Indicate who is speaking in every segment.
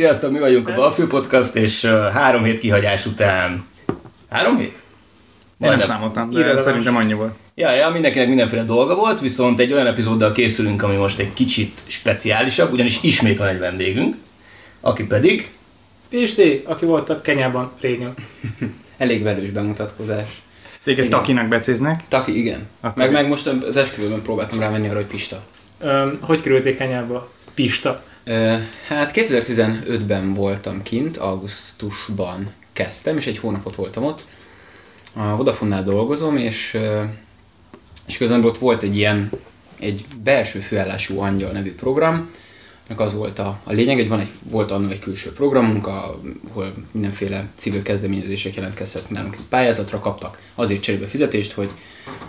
Speaker 1: Sziasztok, mi vagyunk a Balfő Podcast, és három hét kihagyás után... Három hét?
Speaker 2: Én nem számoltam, de
Speaker 3: Irreleváns.
Speaker 2: szerintem annyi volt.
Speaker 1: Ja, ja, mindenkinek mindenféle dolga volt, viszont egy olyan epizóddal készülünk, ami most egy kicsit speciálisabb, ugyanis ismét van egy vendégünk, aki pedig...
Speaker 3: Pisti, aki volt a Kenyában régen.
Speaker 4: Elég velős bemutatkozás.
Speaker 2: Téged
Speaker 4: Igen.
Speaker 2: Takinak becéznek.
Speaker 4: Taki, igen.
Speaker 2: Akkor-
Speaker 4: Meg, meg most az esküvőben próbáltam rávenni arra, hogy Pista.
Speaker 3: Öm, hogy kerültél Kenyába? Pista.
Speaker 4: Hát 2015-ben voltam kint, augusztusban kezdtem, és egy hónapot voltam ott. A Vodafone-nál dolgozom, és, és közben ott volt egy ilyen, egy belső főállású angyal nevű program, az volt a, a lényeg, hogy van egy, volt annól egy külső programunk, ahol mindenféle civil kezdeményezések jelentkezhet nálunk egy pályázatra, kaptak azért cserébe fizetést, hogy,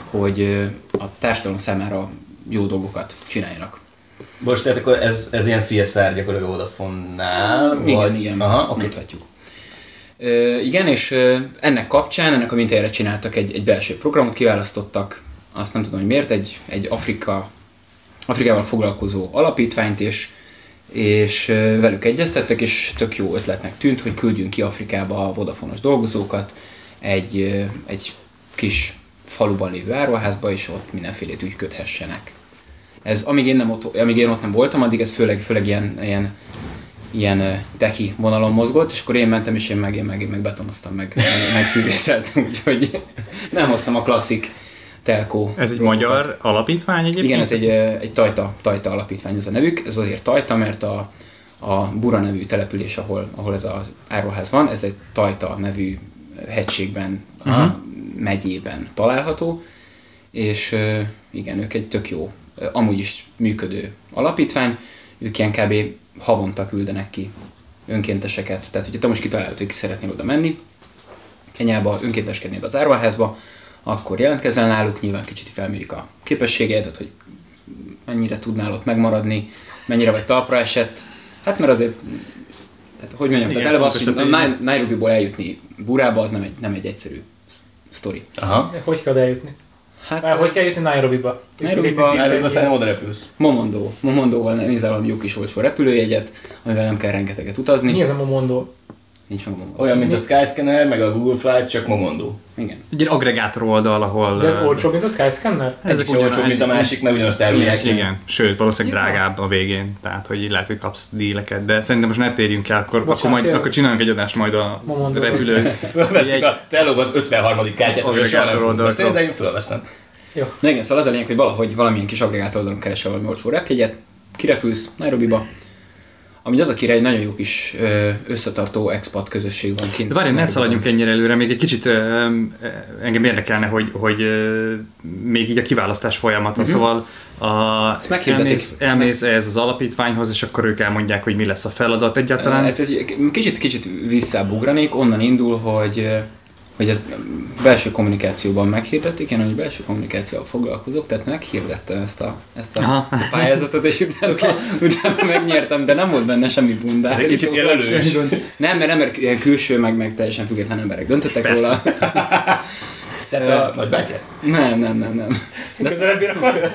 Speaker 4: hogy a társadalom számára jó dolgokat csináljanak.
Speaker 1: Most tehát akkor ez, ez ilyen CSR gyakorlatilag a Vodafone-nál?
Speaker 4: Igen,
Speaker 1: vagy...
Speaker 4: igen,
Speaker 1: Aha,
Speaker 4: okay. Ö, igen, és ö, ennek kapcsán, ennek a mintájára csináltak egy, egy belső programot, kiválasztottak, azt nem tudom, hogy miért, egy, egy Afrika, Afrikával foglalkozó alapítványt, és, és ö, velük egyeztettek, és tök jó ötletnek tűnt, hogy küldjünk ki Afrikába a Vodafonos dolgozókat egy, ö, egy kis faluban lévő áruházba, és ott mindenfélét ügyködhessenek. Ez, amíg én, nem ott, amíg én ott nem voltam, addig ez főleg, főleg ilyen, ilyen ilyen teki vonalon mozgott, és akkor én mentem, és én meg, én meg, én meg betonoztam, meg, meg, fűrészeltem, úgyhogy nem hoztam a klasszik telkó.
Speaker 2: Ez egy
Speaker 4: dolgokat.
Speaker 2: magyar alapítvány egyébként?
Speaker 4: Igen, ez egy, egy tajta, tajta alapítvány ez a nevük. Ez azért tajta, mert a, a Bura nevű település, ahol, ahol ez az áruház van, ez egy tajta nevű hegységben, uh-huh.
Speaker 2: Mhm.
Speaker 4: a megyében található, és igen, ők egy tök jó, amúgy is működő alapítvány, ők ilyen kb. havonta küldenek ki önkénteseket, tehát hogyha te most kitalálod, hogy ki szeretnél oda menni, Kenyába önkénteskednél az áruházba, akkor jelentkezel náluk, nyilván kicsit felmérik a képességeidet, hogy mennyire tudnál ott megmaradni, mennyire vagy talpra esett. Hát mert azért, tehát hogy mondjam,
Speaker 2: Igen,
Speaker 4: tehát eleve az, hogy Nairobiból eljutni Burába, az nem egy, nem egy egyszerű sztori.
Speaker 1: Aha.
Speaker 3: Hogy kell eljutni?
Speaker 4: Hát,
Speaker 3: Már hogy kell jutni Nairobiba?
Speaker 4: Nairobiba-
Speaker 3: egy
Speaker 1: aztán nem oda repülsz.
Speaker 4: Momondo. Momondóval nézel valami jó kis olcsó repülőjegyet, amivel nem kell rengeteget utazni.
Speaker 3: Mi ez a Momondo?
Speaker 4: Nincs meg Momondo.
Speaker 1: Olyan, mint a Skyscanner, meg a Google Flight, csak Momondo.
Speaker 4: Igen.
Speaker 2: Egy ilyen agregátor oldal, ahol...
Speaker 3: De ez olcsóbb, mint a Skyscanner?
Speaker 1: Ez
Speaker 2: Ezek
Speaker 1: is olcsóbb, mint a másik, mert ugyanazt árulják.
Speaker 2: Igen, sőt, valószínűleg
Speaker 3: Jó.
Speaker 2: drágább a végén, tehát hogy így lehet, hogy kapsz díleket, de szerintem most ne térjünk el, akkor,
Speaker 3: Bocsánat,
Speaker 2: akkor, majd,
Speaker 3: jó.
Speaker 2: akkor csinálunk egy adást majd a
Speaker 3: Momondóról.
Speaker 2: repülős.
Speaker 1: Fölvesztük
Speaker 2: Egy-
Speaker 1: a Telóba az 53. kártyát, amiről soha nem fölveszem.
Speaker 3: Jó.
Speaker 4: Na igen, szóval az a lényeg, hogy valahogy valamilyen kis agregátor oldalon keresel valami olcsó repjegyet, kirepülsz Nairobiba, ami az a király, egy nagyon jó kis összetartó expat közösség van kint.
Speaker 2: De várj, ne szaladjunk ennyire előre, még egy kicsit ö, engem érdekelne, hogy, hogy ö, még így a kiválasztás folyamata, uh-huh. szóval a, elmész, elmész ez az alapítványhoz, és akkor ők elmondják, hogy mi lesz a feladat egyáltalán.
Speaker 4: Ez egy kicsit, kicsit visszábugranék, onnan indul, hogy ö, hogy ez belső kommunikációban meghirdetik, én hogy belső kommunikációval foglalkozok, tehát meghirdettem ezt a, ezt a,
Speaker 2: Aha.
Speaker 4: ezt a pályázatot, és utána, utána megnyertem, de nem volt benne semmi bundár.
Speaker 1: Egy kicsit ilyen elős.
Speaker 4: Nem, mert nem, mert ilyen külső, meg, meg teljesen független emberek döntöttek
Speaker 2: Persze.
Speaker 4: róla.
Speaker 1: Tehát a nagybátyát.
Speaker 4: Nem, nem, nem, nem.
Speaker 3: Közelebb akkor?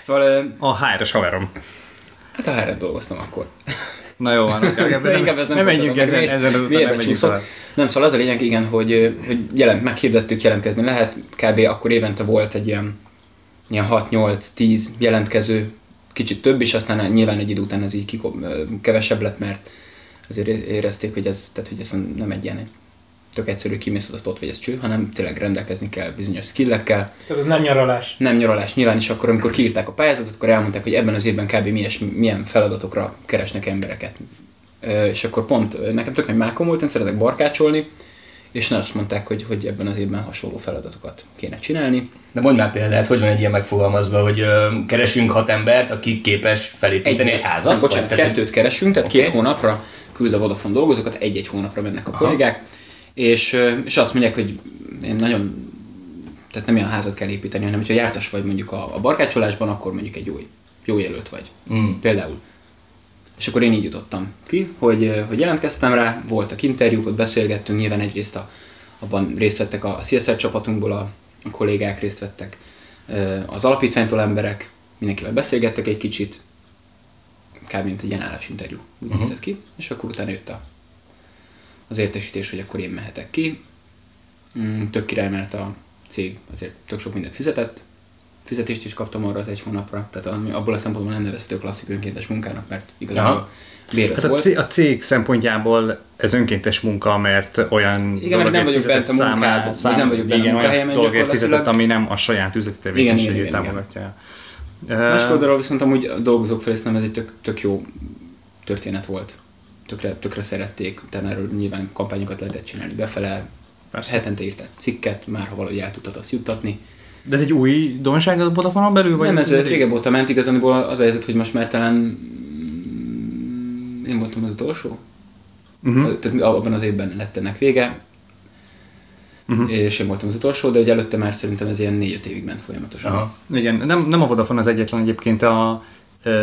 Speaker 4: Szóval,
Speaker 2: A HR-es haverom.
Speaker 4: hát a hr dolgoztam akkor.
Speaker 2: Na jó van, oké, okay,
Speaker 4: De inkább ez nem
Speaker 2: nem menjünk ezen,
Speaker 4: ami-
Speaker 2: ezen az nem
Speaker 4: becsúszok?
Speaker 2: tovább.
Speaker 4: Nem, szóval az a lényeg, igen, hogy, hogy jelent, meghirdettük, jelentkezni lehet. Kb. akkor évente volt egy ilyen, ilyen 6-8-10 jelentkező, kicsit több is, aztán nyilván egy idő után ez így kiko- ö, kevesebb lett, mert azért érezték, hogy ez, tehát, hogy ez nem egy ilyen tök egyszerű kimész, azt ott vagy ez cső, hanem tényleg rendelkezni kell bizonyos skillekkel.
Speaker 3: Tehát ez nem nyaralás.
Speaker 4: Nem nyaralás nyilván, és akkor amikor kiírták a pályázatot, akkor elmondták, hogy ebben az évben kb. milyen, milyen feladatokra keresnek embereket. És akkor pont nekem tök nagy mákom volt, én szeretek barkácsolni, és ne azt mondták, hogy, hogy ebben az évben hasonló feladatokat kéne csinálni.
Speaker 1: De mondj már példát, hogy van egy ilyen megfogalmazva, hogy ö, keresünk hat embert, aki képes felépíteni egy, házat?
Speaker 4: Nem, bocsánat,
Speaker 1: tehát,
Speaker 4: kettőt keresünk, tehát
Speaker 1: Oké.
Speaker 4: két hónapra küld a Vodafone dolgozókat, egy-egy hónapra mennek a kollégák, és, és azt mondják, hogy én nagyon, tehát nem ilyen házat kell építeni, hanem hogyha jártas vagy mondjuk a, a barkácsolásban, akkor mondjuk egy jó, jó jelölt vagy.
Speaker 1: Mm.
Speaker 4: Például. És akkor én így jutottam ki, hogy, hogy jelentkeztem rá, voltak interjúk, ott beszélgettünk, nyilván egyrészt a, abban részt vettek a CSR csapatunkból a, a kollégák, részt vettek az alapítványtól emberek, mindenkivel beszélgettek egy kicsit, kb. mint egy ilyen állásinterjú, úgy uh-huh. nézett ki, és akkor utána jött a, az értesítés, hogy akkor én mehetek ki. Mm, tök király, mert a cég azért tök sok mindent fizetett, fizetést is kaptam arra az egy hónapra, tehát abból a szempontból nem nevezhető klasszik önkéntes munkának, mert igazából
Speaker 1: Aha.
Speaker 4: bér az
Speaker 2: Hát a, cég, a cég szempontjából ez önkéntes munka, mert olyan
Speaker 4: Igen, mert nem vagyok bent a munkában, vagy nem vagyok benne a
Speaker 2: igen,
Speaker 4: munkahelyemen
Speaker 2: olyan dolgért fizetett, ami nem a saját üzleti tevékenységét támogatja.
Speaker 4: Másik
Speaker 2: Ö,
Speaker 4: oldalról viszont amúgy a dolgozók felé szerintem ez egy tök, tök jó történet volt. Tökre, tökre szerették, utána erről nyilván kampányokat lehetett csinálni befele,
Speaker 2: Persze.
Speaker 4: hetente írtál cikket, már ha valahogy el tudtad azt juttatni.
Speaker 2: De ez egy új donság a Vodafone belül? Vagy
Speaker 4: nem, ez,
Speaker 2: egy-
Speaker 4: ez régebb óta ment, igazából az a helyzet, hogy most már talán mm, én voltam az utolsó.
Speaker 2: Uh-huh.
Speaker 4: Tehát abban az évben lett ennek vége,
Speaker 2: Uh-huh.
Speaker 4: és én voltam az utolsó, de ugye előtte már szerintem ez ilyen 4-5 évig ment folyamatosan.
Speaker 1: Aha.
Speaker 2: Igen, nem, nem a Vodafone az egyetlen egyébként a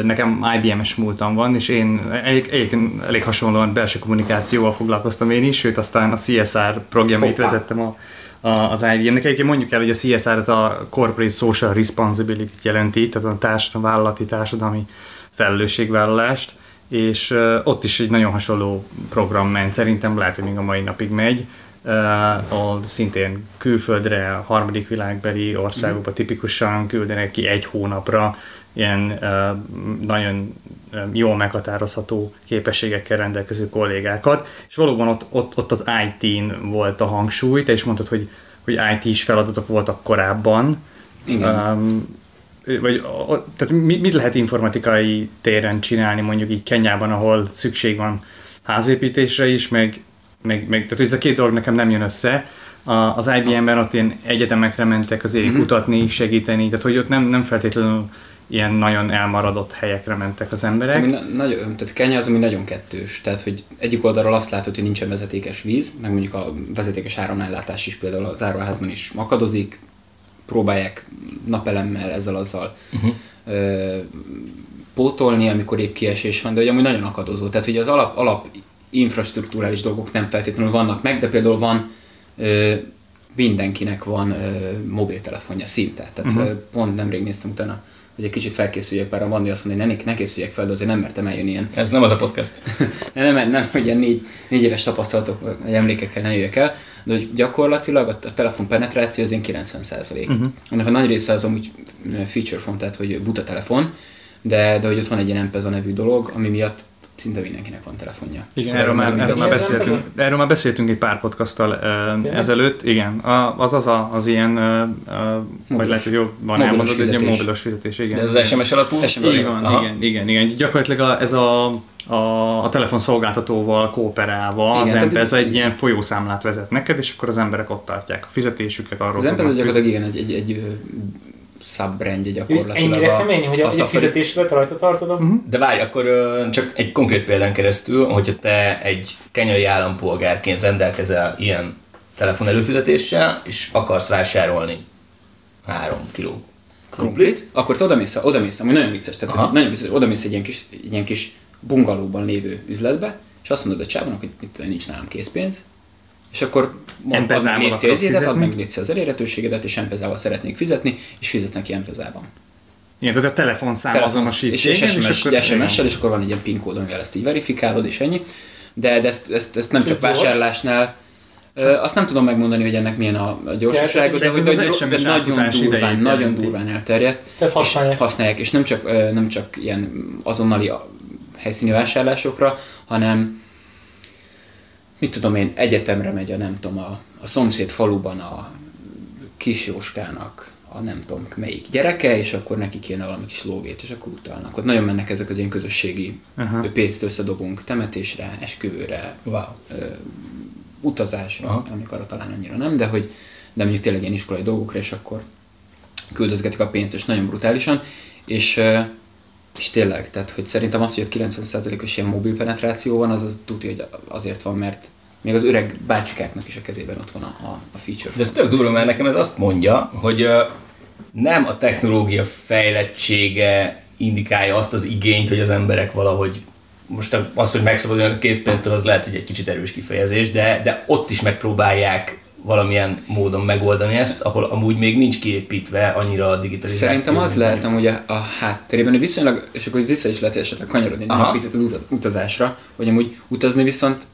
Speaker 2: nekem IBM-es múltam van, és én elég, elég, elég hasonlóan belső kommunikációval foglalkoztam én is, sőt aztán a CSR programjait vezettem a, a, az IBM-nek. Egyébként mondjuk el, hogy a CSR az a Corporate Social Responsibility jelenti, tehát a társadalmi, vállalati társadalmi felelősségvállalást, és ö, ott is egy nagyon hasonló program ment, szerintem lehet, hogy még a mai napig megy, uh, ahol szintén külföldre, a harmadik világbeli országokba tipikusan küldenek ki egy hónapra ilyen nagyon jól meghatározható képességekkel rendelkező kollégákat, és valóban ott, ott, ott az IT-n volt a hangsúly, te is mondtad, hogy, hogy IT-s feladatok voltak korábban,
Speaker 4: Igen.
Speaker 2: Um, vagy tehát mit, lehet informatikai téren csinálni mondjuk így Kenyában, ahol szükség van házépítésre is, meg, meg, meg tehát ez a két dolog nekem nem jön össze. A, az IBM-ben ott ilyen egyetemekre mentek azért
Speaker 4: Mhm.
Speaker 2: kutatni, segíteni, tehát hogy ott nem, nem feltétlenül ilyen nagyon elmaradott helyekre mentek az emberek.
Speaker 4: Ami na- nagyon, tehát Kenya az, ami nagyon kettős. Tehát, hogy egyik oldalról azt látod, hogy nincsen vezetékes víz, meg mondjuk a vezetékes áramellátás is például az áruházban is makadozik, próbálják napelemmel ezzel-azzal uh-huh. ö, pótolni, amikor épp kiesés van, de hogy amúgy nagyon akadozó. Tehát, hogy az alap, alap infrastruktúrális dolgok nem feltétlenül vannak meg, de például van ö, mindenkinek van ö, mobiltelefonja szinte. Tehát uh-huh. pont nemrég néztem utána, hogy egy kicsit felkészüljek, bár a Vandi azt mondja, hogy ne, ne készüljek fel, de azért nem mertem eljönni ilyen
Speaker 1: Ez nem az a podcast.
Speaker 4: nem, nem, nem, hogy ilyen négy, négy éves tapasztalatok vagy emlékekkel ne jöjjek el, de hogy gyakorlatilag a, a telefon penetráció az ilyen 90 százalék. Uh-huh. Annak a nagy része az amúgy feature phone, tehát hogy buta telefon, de, de hogy ott van egy ilyen M-Pesa nevű dolog, ami miatt szinte mindenkinek van telefonja.
Speaker 2: Igen, erről már, erről már,
Speaker 4: beszélünk.
Speaker 2: beszéltünk, erről már beszéltünk egy pár podcasttal uh, ezelőtt, igen. A, az az a, az ilyen, uh, vagy lehet, hogy jó, van
Speaker 4: Mobilos
Speaker 2: elmondod, egy
Speaker 4: fizetés.
Speaker 2: mobilos fizetés, igen.
Speaker 1: De ez az SMS alapú?
Speaker 4: SMS
Speaker 2: Így van,
Speaker 1: Aha.
Speaker 2: igen, igen, igen. Gyakorlatilag a, ez a, a, a telefonszolgáltatóval kooperálva
Speaker 4: Igen,
Speaker 2: az
Speaker 4: tehát-
Speaker 2: M-Pesa egy ilyen folyószámlát vezet neked, és akkor az emberek ott tartják a fizetésüket, arról
Speaker 4: Az
Speaker 2: tudnak
Speaker 4: gyakorlatilag igen, egy, egy, egy, egy subbrandje gyakorlatilag.
Speaker 3: Ennyire
Speaker 4: a-
Speaker 3: kemény, hogy a,
Speaker 4: a
Speaker 3: a fizetésedet rajta tartod a...
Speaker 1: De várj, akkor ö, csak egy konkrét példán keresztül, hogyha te egy kenyai állampolgárként rendelkezel ilyen telefon előfizetéssel, és akarsz vásárolni 3 kiló
Speaker 4: krumplit, akkor te odamész, odamész, ami nagyon vicces, tehát
Speaker 1: Aha.
Speaker 4: hogy nagyon vicces, odamész egy ilyen kis, egy ilyen kis bungalóban lévő üzletbe, és azt mondod a csávónak, hogy tudom, nincs nálam készpénz, és akkor mond, add
Speaker 2: M-Pesa-val
Speaker 4: meg légy add
Speaker 2: fizetni.
Speaker 4: meg légy az elérhetőségedet, és M-Pesa-val szeretnék fizetni, és fizetnek ki M-Pesa-ban.
Speaker 2: Igen, tehát a telefonszám azonosít
Speaker 4: és, és
Speaker 2: téged,
Speaker 4: SMS,
Speaker 2: akkor-
Speaker 4: SMS-sel, és akkor van egy ilyen PIN kód, amivel ezt így verifikálod, és ennyi. De, de ezt, ezt, ezt nem
Speaker 3: És
Speaker 4: csak
Speaker 3: gyors?
Speaker 4: vásárlásnál, Ö, azt nem tudom megmondani, hogy ennek milyen a, a gyorsasága, de, hogy nagyon durván, nagyon durván elterjedt.
Speaker 3: Tehát használják.
Speaker 4: És használják, és nem csak, nem csak ilyen azonnali helyszíni vásárlásokra, hanem mit tudom én, egyetemre megy a nem tudom, a, a szomszéd faluban a kis Jóskának a nem tudom melyik gyereke, és akkor neki kéne valami kis lóvét, és akkor utalnak. Ott nagyon mennek ezek az ilyen közösségi
Speaker 2: Aha.
Speaker 4: pénzt összedobunk temetésre, esküvőre,
Speaker 1: Wow.
Speaker 4: utazásra,
Speaker 1: Aha.
Speaker 4: amikor talán annyira nem, de hogy de mondjuk tényleg ilyen iskolai dolgokra, és akkor küldözgetik a pénzt, és nagyon brutálisan, és, ö, és tényleg, tehát hogy szerintem az, hogy ott 90%-os ilyen mobil penetráció van, az tudja, hogy azért van, mert még az öreg bácsikáknak is a kezében ott van a, a, feature.
Speaker 1: De ez tök durva, mert nekem ez azt mondja, hogy nem a technológia fejlettsége indikálja azt az igényt, hogy az emberek valahogy most az, hogy megszabadulnak a készpénztől, az lehet, hogy egy kicsit erős kifejezés, de, de ott is megpróbálják valamilyen módon megoldani ezt, ahol amúgy még nincs kiépítve annyira a digitalizáció.
Speaker 4: Szerintem az lehet amúgy a, a háttérében, hogy viszonylag, és akkor vissza is lehet esetleg kanyarodni egy picit az uta- utazásra, hogy amúgy utazni viszont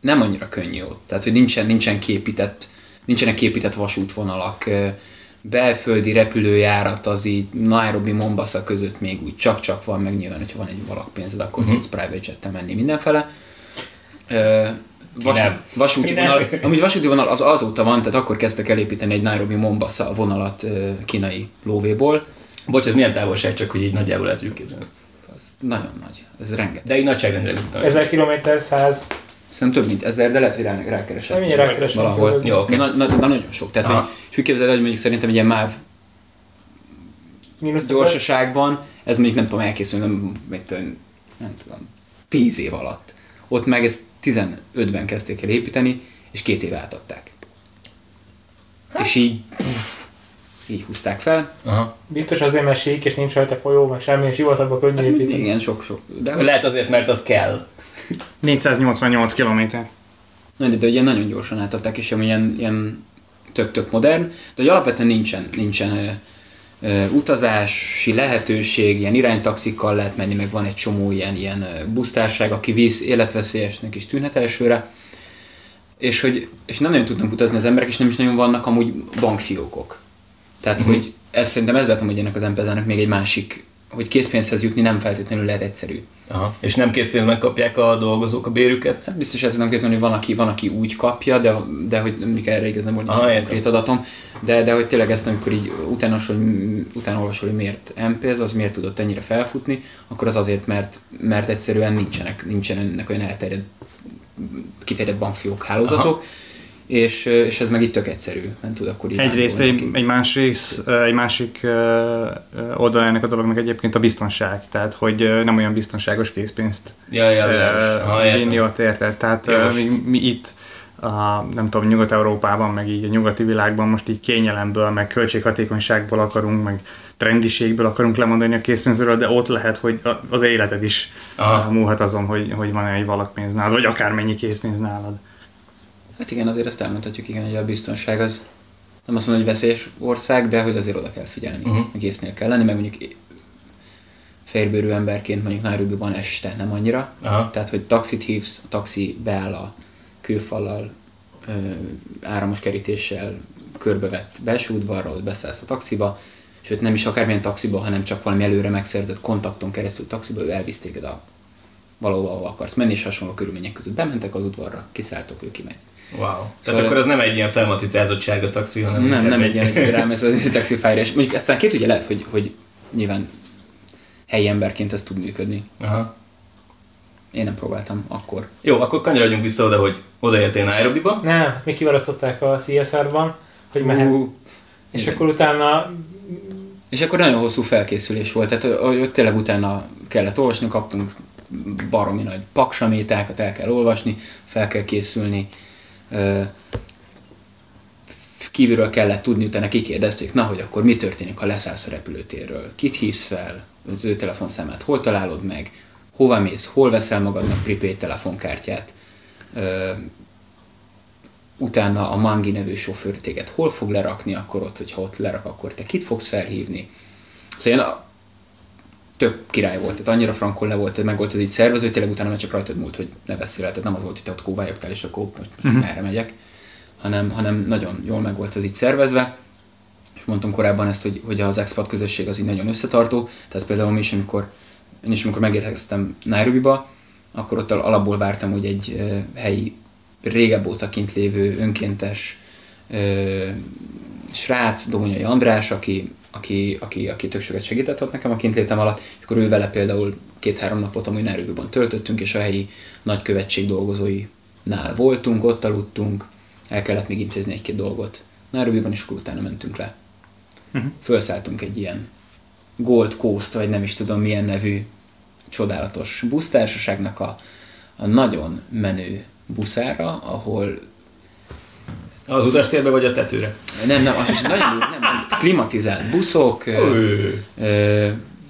Speaker 4: nem annyira könnyű ott. Tehát, hogy nincsen, nincsen képített, nincsenek képített vasútvonalak, belföldi repülőjárat az így Nairobi, Mombasa között még úgy csak-csak van, meg nyilván, hogyha van egy valakpénzed, akkor
Speaker 1: Mhm.
Speaker 4: uh-huh. tudsz private jet menni mindenfele. Ö, vas,
Speaker 1: nem.
Speaker 4: vasúti vonal, amúgy vasúti vonal az azóta van, tehát akkor kezdtek el építeni egy Nairobi-Mombasa vonalat kínai lóvéból.
Speaker 1: Bocs, ez milyen távolság, csak hogy így nagyjából el tudjuk képzelni.
Speaker 4: Nagyon nagy, ez rengeteg.
Speaker 1: De így utána.
Speaker 3: 1000 km, 100.
Speaker 4: Szerintem több mint ezer, de lehet, hogy rá, rákeresek.
Speaker 3: Nem, mindjárt rákeresek.
Speaker 4: Valahol.
Speaker 1: Jó, oké.
Speaker 4: Na, na, na, nagyon sok. Tehát,
Speaker 1: Aha.
Speaker 4: hogy, és úgy képzeld el, hogy mondjuk szerintem egy ilyen MÁV
Speaker 3: Mínusz
Speaker 4: gyorsaságban, ez mondjuk nem tudom elkészülni, nem, mit nem tudom, 10 év alatt. Ott meg ezt 15-ben kezdték el építeni, és két év átadták.
Speaker 1: Hát.
Speaker 4: És így, így húzták fel.
Speaker 1: Aha.
Speaker 3: Biztos azért, mert sík, és nincs rajta folyó, meg semmi, és sivatagba könnyű
Speaker 4: Hát,
Speaker 3: építeni.
Speaker 4: igen, sok-sok. De,
Speaker 1: Lehet azért, mert az kell.
Speaker 2: 488 km.
Speaker 4: Na, de, de ugye nagyon gyorsan átadták, és ilyen, ilyen tök-tök modern, de hogy alapvetően nincsen, nincsen ö, ö, utazási lehetőség, ilyen iránytaxikkal lehet menni, meg van egy csomó ilyen, ilyen busztárság, aki víz életveszélyesnek is tűnhet elsőre, és hogy és nem nagyon tudnak utazni az emberek, és nem is nagyon vannak amúgy bankfiókok. Tehát,
Speaker 1: Mhm.
Speaker 4: uh-huh. hogy ez szerintem ez lehet, hogy ennek az empezának még egy másik, hogy készpénzhez jutni nem feltétlenül lehet egyszerű.
Speaker 1: Aha. És nem készpénzben kapják a dolgozók a bérüket?
Speaker 4: Hát biztos el tudom képzelni, hogy van aki, van, aki úgy kapja, de, de hogy még erre igaz nem volt
Speaker 1: Aha,
Speaker 4: nincs konkrét adatom, de, de hogy tényleg ezt, amikor így utána, utána olvasol, hogy miért MPZ, az miért tudott ennyire felfutni, akkor az azért, mert, mert egyszerűen nincsenek, nincsenek olyan elterjedt, kifejezett bankfiók hálózatok, és, és ez meg itt tök egyszerű, nem tud akkor így
Speaker 2: Egyrészt egy, egy, másrészt, egy másik oldala ennek a dolognak egyébként a biztonság, tehát hogy nem olyan biztonságos készpénzt
Speaker 1: Ja, ja,
Speaker 2: vinni ott, érted? Tehát
Speaker 1: Jogos.
Speaker 2: mi, mi itt a, nem tudom, Nyugat-Európában, meg így a nyugati világban most így kényelemből, meg költséghatékonyságból akarunk, meg trendiségből akarunk lemondani a készpénzről, de ott lehet, hogy az életed is
Speaker 1: Aha.
Speaker 2: múlhat azon, hogy, hogy van egy valakpénz nálad, vagy akármennyi készpénz nálad.
Speaker 4: Hát igen, azért ezt elmondhatjuk, igen, hogy a biztonság az nem azt mondom, hogy veszélyes ország, de hogy azért oda kell figyelni, uh-huh. meg észnél kell lenni, meg mondjuk fehérbőrű emberként mondjuk Nairobi-ban este nem annyira.
Speaker 1: Aha.
Speaker 4: Tehát, hogy taxit hívsz, a taxi beáll a kőfallal, ö, áramos kerítéssel körbevett belső udvarra, ott beszállsz a taxiba, sőt nem is akármilyen taxiba, hanem csak valami előre megszerzett kontakton keresztül taxiba, ő elvisz téged a valahova, ahova akarsz menni, és hasonló körülmények között bementek az udvarra, kiszálltok, ő kimegy.
Speaker 1: Wow. Tehát
Speaker 4: Szóval-
Speaker 1: akkor az nem egy ilyen felmatricázottság a taxi, hanem
Speaker 4: Nem, nem egy ilyen, hogy rám ez a taxifájra, és mondjuk aztán két ugye lehet, hogy, hogy nyilván helyi emberként ez tud működni.
Speaker 1: Aha.
Speaker 4: Én nem próbáltam akkor.
Speaker 1: Jó, akkor kanyarodjunk vissza oda, hogy odaértél Nairobiba.
Speaker 3: Nem, hát még kiválasztották a CSR-ban, hogy mehet. És
Speaker 4: igen.
Speaker 3: akkor utána
Speaker 4: És akkor nagyon hosszú felkészülés volt, tehát ö, tényleg utána kellett olvasni, kaptunk baromi nagy paksamétákat, el kell olvasni, fel kell készülni. Kívülről kellett tudni, utána kikérdezték, na, hogy akkor mi történik, ha leszállsz a repülőtérről, kit hívsz fel, az ő telefonszámát, hol találod meg, hova mész, hol veszel magadnak prepaid telefonkártyát, utána a Mangi nevű sofőr téged hol fog lerakni, akkor ott, hogyha ott lerak, akkor te kit fogsz felhívni. Szóval tök király volt, tehát annyira frankon le volt, meg volt ez így szervező, hogy tényleg utána már csak rajtad múlt, hogy ne veszél el, tehát nem az volt, hogy te ott kóvályogtál, és akkor most, most uh-huh. merre megyek, hanem, hanem nagyon jól meg volt ez így szervezve, és mondtam korábban ezt, hogy, hogy az expat közösség az így nagyon összetartó, tehát például mi is, amikor, én is, amikor megérkeztem Nairobiba, akkor ott alapból vártam, hogy egy helyi, régebb óta kint lévő önkéntes ö, srác, Domonyai András, aki, aki, aki, aki tök sokat segített ott nekem a kintlétem alatt, és akkor ő vele például két-három napot amúgy Nairobiban töltöttünk, és a helyi nagykövetség dolgozóinál voltunk, ott aludtunk, el kellett még intézni egy-két dolgot Nairobiban, és akkor utána mentünk le.
Speaker 2: Mhm.
Speaker 4: Fölszálltunk egy ilyen Gold Coast, vagy nem is tudom milyen nevű csodálatos busztársaságnak a, a nagyon menő buszára, ahol
Speaker 1: Az utastérbe vagy a tetőre?
Speaker 4: nem, nem, is nagyon nem, nem, klimatizált buszok, ö, ö,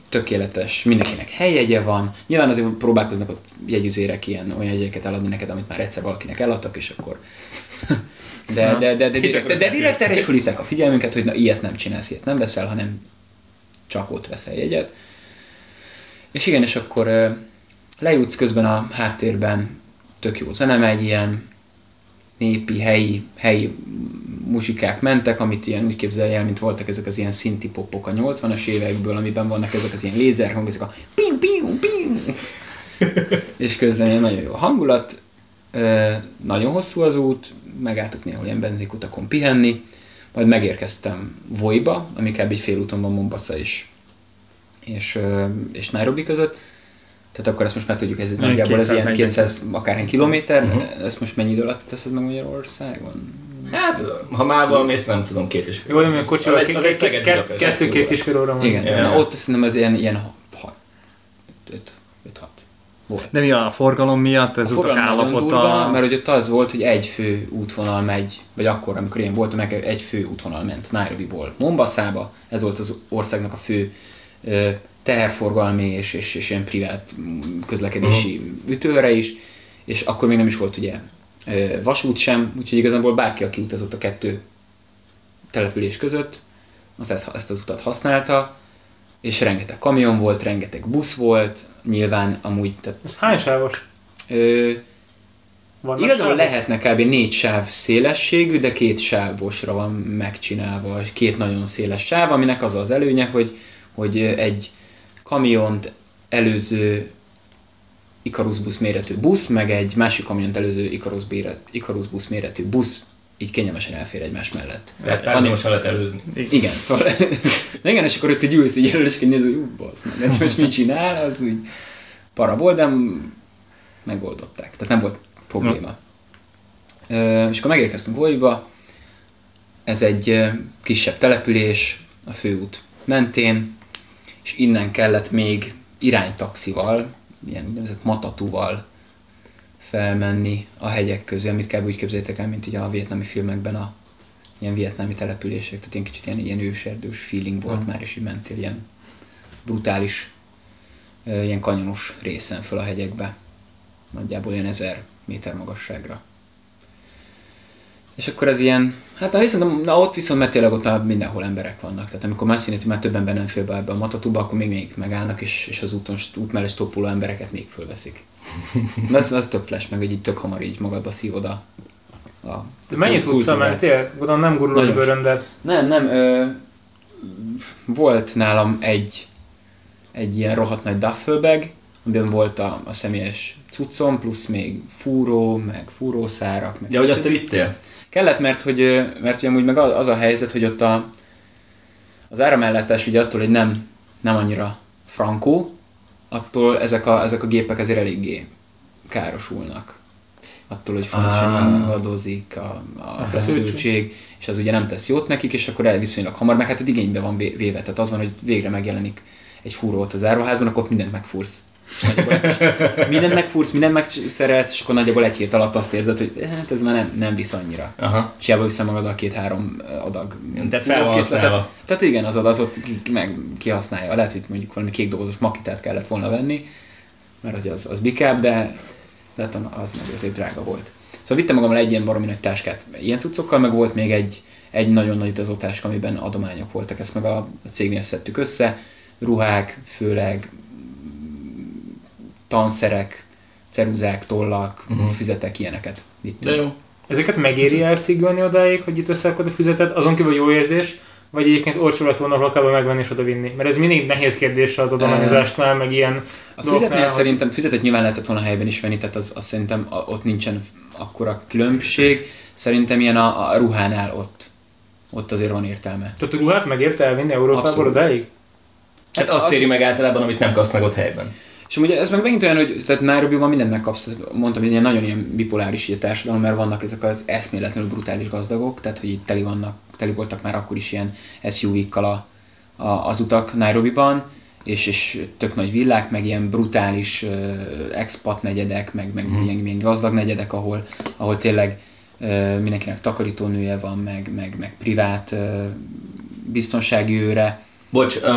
Speaker 4: tökéletes, mindenkinek helyjegye van. Nyilván azért próbálkoznak ott jegyüzérek ilyen olyan jegyeket eladni neked, amit már egyszer valakinek eladtak, és akkor De, de, de, de,
Speaker 1: És
Speaker 4: de, de, de direkt erre is felhívták a figyelmünket, hogy na, ilyet nem csinálsz, ilyet nem veszel, hanem csak ott veszel jegyet. És igen, és akkor lejutsz közben a háttérben, tök jó zene megy, ilyen népi, helyi, helyi muzsikák mentek, amit ilyen úgy képzelj el, mint voltak ezek az ilyen szinti popok a 80-as évekből, amiben vannak ezek az ilyen lézerhangok, ezek a piu, piu, piu. és közben ilyen nagyon jó hangulat, nagyon hosszú az út, megálltuk néhol ilyen benzinkutakon pihenni, majd megérkeztem Vojba, ami kb. egy fél úton van Mombasa is, és, és Nairobi között, tehát akkor ezt most már tudjuk, ez nagyjából ez ilyen
Speaker 2: 240
Speaker 4: 200 akárhány kilométer, uh-huh. ezt most mennyi idő alatt teszed meg Magyarországon?
Speaker 1: Hát, ha mával mész, nem tudom, két és fél.
Speaker 3: Jó, kocsival
Speaker 1: Az az egy Szeged Budapest.
Speaker 3: kettő-két és fél óra van.
Speaker 4: Igen,
Speaker 1: Ja.
Speaker 4: na ott szerintem ez ilyen, ilyen 5, 5-6 volt.
Speaker 2: De mi a forgalom miatt, az
Speaker 4: a
Speaker 2: utak állapota?
Speaker 4: durva, mert hogy ott az volt, hogy egy fő útvonal megy, vagy akkor, amikor én voltam, egy fő útvonal ment Nairobiból Mombaszába, ez volt az országnak a fő teherforgalmi és, és, és ilyen privát közlekedési uh-huh. ütőre is, és akkor még nem is volt ugye vasút sem, úgyhogy igazából bárki, aki utazott a kettő település között, az ezt, ezt az utat használta, és rengeteg kamion volt, rengeteg busz volt, nyilván amúgy, tehát
Speaker 3: Ez hány sávos?
Speaker 4: ö,
Speaker 3: Vannak
Speaker 4: Igazából lehetne kb. négy sáv szélességű, de két sávosra van megcsinálva, két nagyon széles sáv, aminek az az előnye, hogy, hogy egy kamiont előző Icarus busz méretű busz, meg egy másik kamiont előző Icarus, béret, Icarus busz méretű busz így kényelmesen elfér egymás mellett.
Speaker 1: Tehát párhuzamosan lehet előzni.
Speaker 4: Igen, szóval... Na igen, és akkor ott így ülsz így elől, és így nézed, hogy bassz meg, ez most mit csinál, az úgy para volt, de megoldották. Tehát nem volt probléma. Ö, és akkor megérkeztünk Vojba, ez egy kisebb település a főút mentén, és innen kellett még iránytaxival, ilyen úgynevezett matatúval felmenni a hegyek közé, amit kb. úgy képzeljétek el, mint ugye a vietnámi filmekben a ilyen vietnámi települések, tehát ilyen kicsit ilyen, ilyen őserdős feeling volt már, és így mentél ilyen brutális, ilyen kanyonos részen föl a hegyekbe. Nagyjából ilyen ezer méter magasságra. És akkor ez ilyen, hát na, viszont, na ott viszont mert tényleg ott már mindenhol emberek vannak. Tehát amikor már színét, már több ember nem fél be ebbe a matatúba, akkor még, még megállnak, és, és az úton, út mellett stoppoló embereket még fölveszik. De az, az tök flash, meg hogy így tök hamar így magadba szívod a, a
Speaker 3: Te mennyit
Speaker 4: kultúrát.
Speaker 3: mentél? Gondolom nem gurulod bőrön, de
Speaker 4: Nem, nem. Ö, volt nálam egy, egy ilyen rohadt nagy duffelbag, amiben volt a, a személyes cuccom, plusz még fúró, meg fúrószárak. Meg
Speaker 1: De hogy azt te vittél?
Speaker 4: Kellett, mert hogy, mert hogy amúgy meg az a helyzet, hogy ott a, az áramellátás ugye attól, hogy nem, nem annyira frankó, attól ezek a, ezek a gépek azért eléggé károsulnak. Attól, hogy fontosan
Speaker 1: Ah.
Speaker 4: adozik a, a feszültség, és az ugye nem tesz jót nekik, és akkor el viszonylag hamar, meg hát hogy igénybe van vé- véve. Tehát az van, hogy végre megjelenik egy fúró ott az áruházban, akkor mindent megfúrsz. Mindent megfúrsz, mindent megszerelsz, és akkor nagyjából egy hét alatt azt érzed, hogy hát ez már nem, nem visz annyira.
Speaker 1: Aha.
Speaker 4: És hiába viszem magad a két-három adag.
Speaker 1: Tehát fel van
Speaker 4: készletet.
Speaker 1: használva.
Speaker 4: Tehát igen, az az ott meg kihasználja. Lehet, hogy mondjuk valami kék dobozos makitát kellett volna venni, mert hogy az, az bikább, de, de hát az meg azért drága volt. Szóval vittem magammal egy ilyen baromi nagy táskát ilyen cuccokkal, meg volt még egy, egy nagyon nagy utazótáska, amiben adományok voltak, ezt meg a, a cégnél szedtük össze, ruhák, főleg tanszerek, ceruzák, tollak, uh-huh. füzetek, ilyeneket vittünk.
Speaker 1: De jó.
Speaker 3: ezeket megéri elcigölni odáig, hogy itt összerakod a füzetet, azon kívül jó érzés, vagy egyébként olcsó lett volna lokálba megvenni és oda vinni? Mert ez mindig nehéz kérdés az adományozásnál, meg ilyen
Speaker 4: A füzetnél
Speaker 3: hogy-
Speaker 4: szerintem, füzetet nyilván lehetett volna helyben is venni, tehát az, az szerintem a, ott nincsen akkora különbség. Szerintem ilyen a, a ruhánál ott, ott azért van értelme.
Speaker 3: Tehát a ruhát megérte elvinni Európából
Speaker 4: Abszolút.
Speaker 3: odáig?
Speaker 1: Hát azt
Speaker 4: az-
Speaker 1: éri meg általában, amit nem kapsz meg ott helyben.
Speaker 4: És amúgy ez meg megint olyan, hogy tehát Nairobi-ban mindent megkapsz, mondtam, hogy ilyen nagyon ilyen bipoláris így társadalom, mert vannak ezek az eszméletlenül brutális gazdagok, tehát hogy itt teli, vannak, teli voltak már akkor is ilyen SUV-kkal a, a, az utak Nairobiban, és, és tök nagy villák, meg ilyen brutális uh, expat negyedek, meg, meg mm. ilyen, ilyen gazdag negyedek, ahol, ahol tényleg uh, mindenkinek takarítónője van, meg, meg, meg privát uh, biztonsági őre.
Speaker 1: Bocs, uh,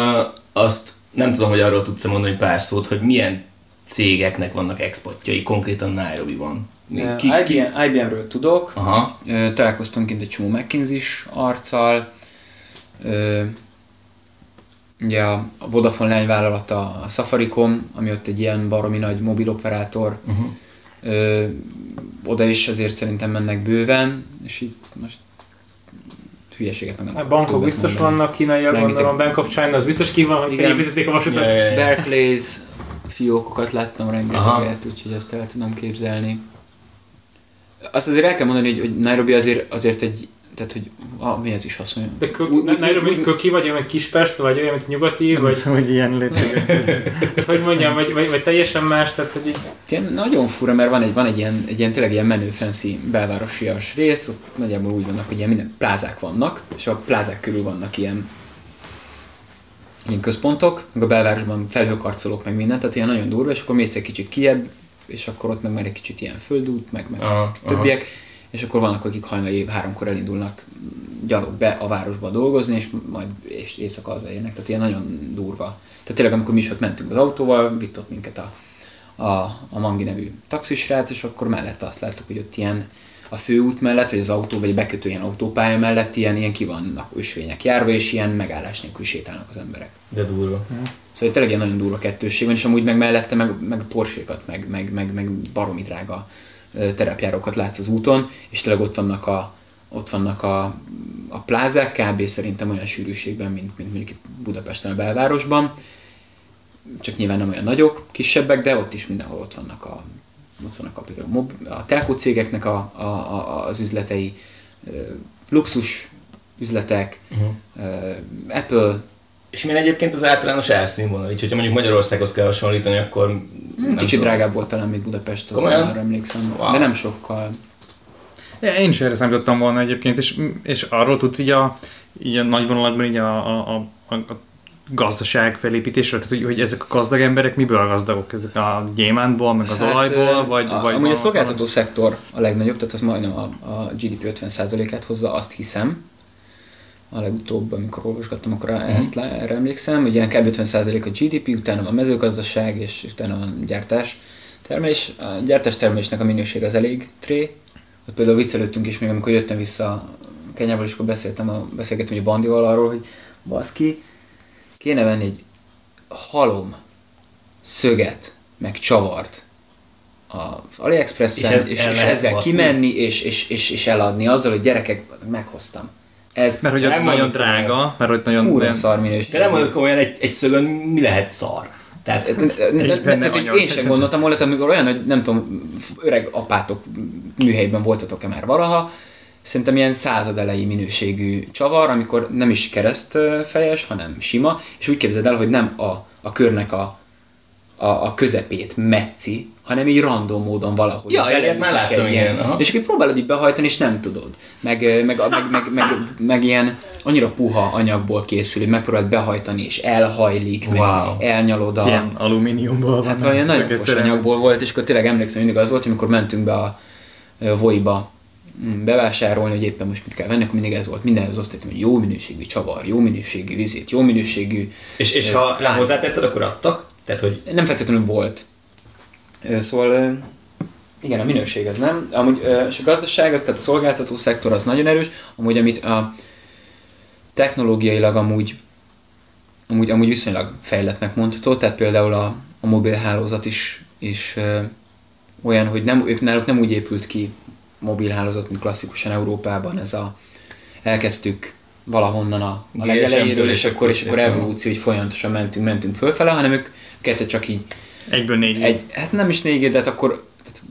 Speaker 1: azt nem tudom, hogy arról tudsz mondani pár szót, hogy milyen cégeknek vannak expatjai konkrétan Nairobi-ban.
Speaker 4: Ö,
Speaker 1: Ki, ki?
Speaker 4: IBM, IBM-ről tudok,
Speaker 1: Aha.
Speaker 4: Ö, találkoztam kint egy csomó McKinsey-s arccal, Ö, ugye a a Vodafone lányvállalata a Safaricom, ami ott egy ilyen baromi nagy mobiloperátor,
Speaker 1: Uh-huh.
Speaker 4: Ö, oda is azért szerintem mennek bőven, és így most hülyeséget nem
Speaker 3: A
Speaker 4: akarok
Speaker 3: bankok biztos
Speaker 4: mondani.
Speaker 3: vannak, kínaiak gondolom, Bank of China az biztos ki van, hogy
Speaker 4: Igen.
Speaker 3: építették a vasutat.
Speaker 1: Ja, ja, ja.
Speaker 4: Barclays fiókokat láttam
Speaker 1: Aha.
Speaker 4: rengeteget, úgyhogy azt el tudom képzelni. Azt azért el kell mondani, hogy, hogy Nairobi azért, azért egy, tehát hogy a, mi ez is hasonló.
Speaker 3: De kö,
Speaker 4: Úgy- úgy-
Speaker 3: Nairobi, mint
Speaker 4: úgy-
Speaker 3: Köki, vagy olyan, mint Kispest, vagy olyan, mint Nyugati,
Speaker 2: Nem
Speaker 3: vagy
Speaker 2: hiszem, hogy ilyen létező.
Speaker 3: hogy mondjam, vagy, vagy, vagy teljesen más, tehát hogy így
Speaker 4: Ilyen nagyon fura, mert van egy, van egy ilyen, egy ilyen tényleg ilyen menő fancy belvárosias rész, ott nagyjából úgy vannak, hogy ilyen minden plázák vannak, és a plázák körül vannak ilyen ilyen központok, meg a belvárosban felhőkarcolók, meg minden, tehát ilyen nagyon durva, és akkor mész egy kicsit kiebb, és akkor ott meg már egy kicsit ilyen földút, meg, meg
Speaker 1: Aha,
Speaker 4: többiek, és akkor vannak, akik hajnali háromkor elindulnak gyalog be a városba dolgozni, és majd és éjszaka hazaérnek, tehát ilyen nagyon durva. Tehát tényleg, amikor mi is ott mentünk az autóval, vitt ott minket a, a, a Mangi nevű taxisrác, és akkor mellette azt láttuk, hogy ott ilyen a főút mellett, vagy az autó, vagy a bekötő ilyen autópálya mellett ilyen, ilyen ki vannak ösvények járva, és ilyen megállás nélkül sétálnak az emberek.
Speaker 1: De durva.
Speaker 4: Szóval tényleg ilyen nagyon durva kettősség van, és amúgy meg mellette meg, meg a porsékat, meg, meg, meg, meg baromi drága terepjárókat látsz az úton, és tényleg ott vannak a, ott vannak a, a plázák, kb. szerintem olyan sűrűségben, mint, mint mondjuk itt Budapesten a belvárosban. Csak nyilván nem olyan nagyok, kisebbek, de ott is mindenhol ott vannak a, ott vannak a, például a, mob, a telkó cégeknek a, a, a, az üzletei, luxus üzletek,
Speaker 1: Uh-huh.
Speaker 4: Apple,
Speaker 1: És milyen egyébként az általános árszínvonal? Így, hogyha mondjuk Magyarországhoz kell hasonlítani, akkor... nem
Speaker 4: Kicsit
Speaker 1: tudom.
Speaker 4: drágább volt talán még Budapest, az arra emlékszem,
Speaker 1: Wow.
Speaker 4: de nem sokkal.
Speaker 2: Ja, én is erre számítottam volna egyébként, és, és arról tudsz így a, így a nagy vonalakban így a, a, a, a, gazdaság felépítésről, tehát hogy, hogy ezek a gazdag emberek miből gazdagok? Ezek a gyémántból, meg az olajból,
Speaker 4: ö,
Speaker 2: vagy,
Speaker 4: Hát, a,
Speaker 2: vagy
Speaker 4: amúgy a szolgáltató szektor a legnagyobb, tehát az majdnem a, a GDP 50%-át hozza, azt hiszem. A legutóbb, amikor olvasgattam, akkor uh-huh. ezt le, erre emlékszem, hogy ilyen kb. 50% a GDP, utána a mezőgazdaság, és utána a gyártás termelés. A gyártás termelésnek a minőség az elég tré. Ott például viccelődtünk is még, amikor jöttem vissza Kenyából, és akkor beszéltem a, beszélgettem a Bandival arról, hogy baszki, kéne venni egy halom szöget, meg csavart az AliExpress-en,
Speaker 1: És ez
Speaker 4: és, és ezzel
Speaker 1: baszni?
Speaker 4: kimenni, és, és, és, és eladni azzal, hogy gyerekek, meghoztam. Ez
Speaker 2: Mert hogy
Speaker 1: Nem
Speaker 2: nagyon drága, mert hogy nagyon... nagyon
Speaker 4: szar minőség.
Speaker 1: De nem mondod komolyan, egy, egy szögön mi lehet szar? Tehát,
Speaker 2: benne
Speaker 4: Tehát, hogy én sem gondoltam volna, amikor olyan, hogy nem tudom, öreg apátok műhelyben voltatok-e már valaha, szerintem ilyen századelei minőségű csavar, amikor nem is keresztfejes, hanem sima, és úgy képzeld el, hogy nem a, a körnek a, a, a közepét metszi, hanem így random módon valahogy.
Speaker 1: Ja, ilyet már láttam,
Speaker 4: egy
Speaker 1: igen,
Speaker 4: ilyen-
Speaker 1: aha.
Speaker 4: És akkor próbálod így behajtani, és nem tudod. Meg, meg, meg, meg, meg, meg ilyen annyira puha anyagból készül, hogy megpróbáld behajtani, és elhajlik,
Speaker 1: Wow.
Speaker 4: meg elnyalod a...
Speaker 2: Ilyen alumíniumból van.
Speaker 4: Hát valami nagyon fos anyagból volt, és akkor tényleg emlékszem, mindig az volt, amikor mentünk be a, Voiba mm, bevásárolni, hogy éppen most mit kell venni, akkor mindig ez volt. Mindenhez osztottam, hogy jó minőségű csavar, jó minőségű vizét, jó minőségű...
Speaker 1: és, és ha hozzátetted, akkor adtak? Tehát, hogy
Speaker 4: Nem feltétlenül volt. Szóval igen, a minőség az nem. Amúgy, és a gazdaság, az, tehát a szolgáltató szektor az nagyon erős, amúgy amit a technológiailag amúgy, amúgy, amúgy viszonylag fejlettnek mondható, tehát például a, a mobilhálózat is, is ö, olyan, hogy nem, ők náluk nem úgy épült ki mobilhálózat, mint klasszikusan Európában, ez a elkezdtük valahonnan a, a legelejéről, és akkor, és
Speaker 1: akkor
Speaker 4: evolúció, hogy folyamatosan mentünk, mentünk fölfele, hanem ők egyszer csak így
Speaker 2: Egyből négy.
Speaker 4: egy, hát nem is 4G, de hát akkor tehát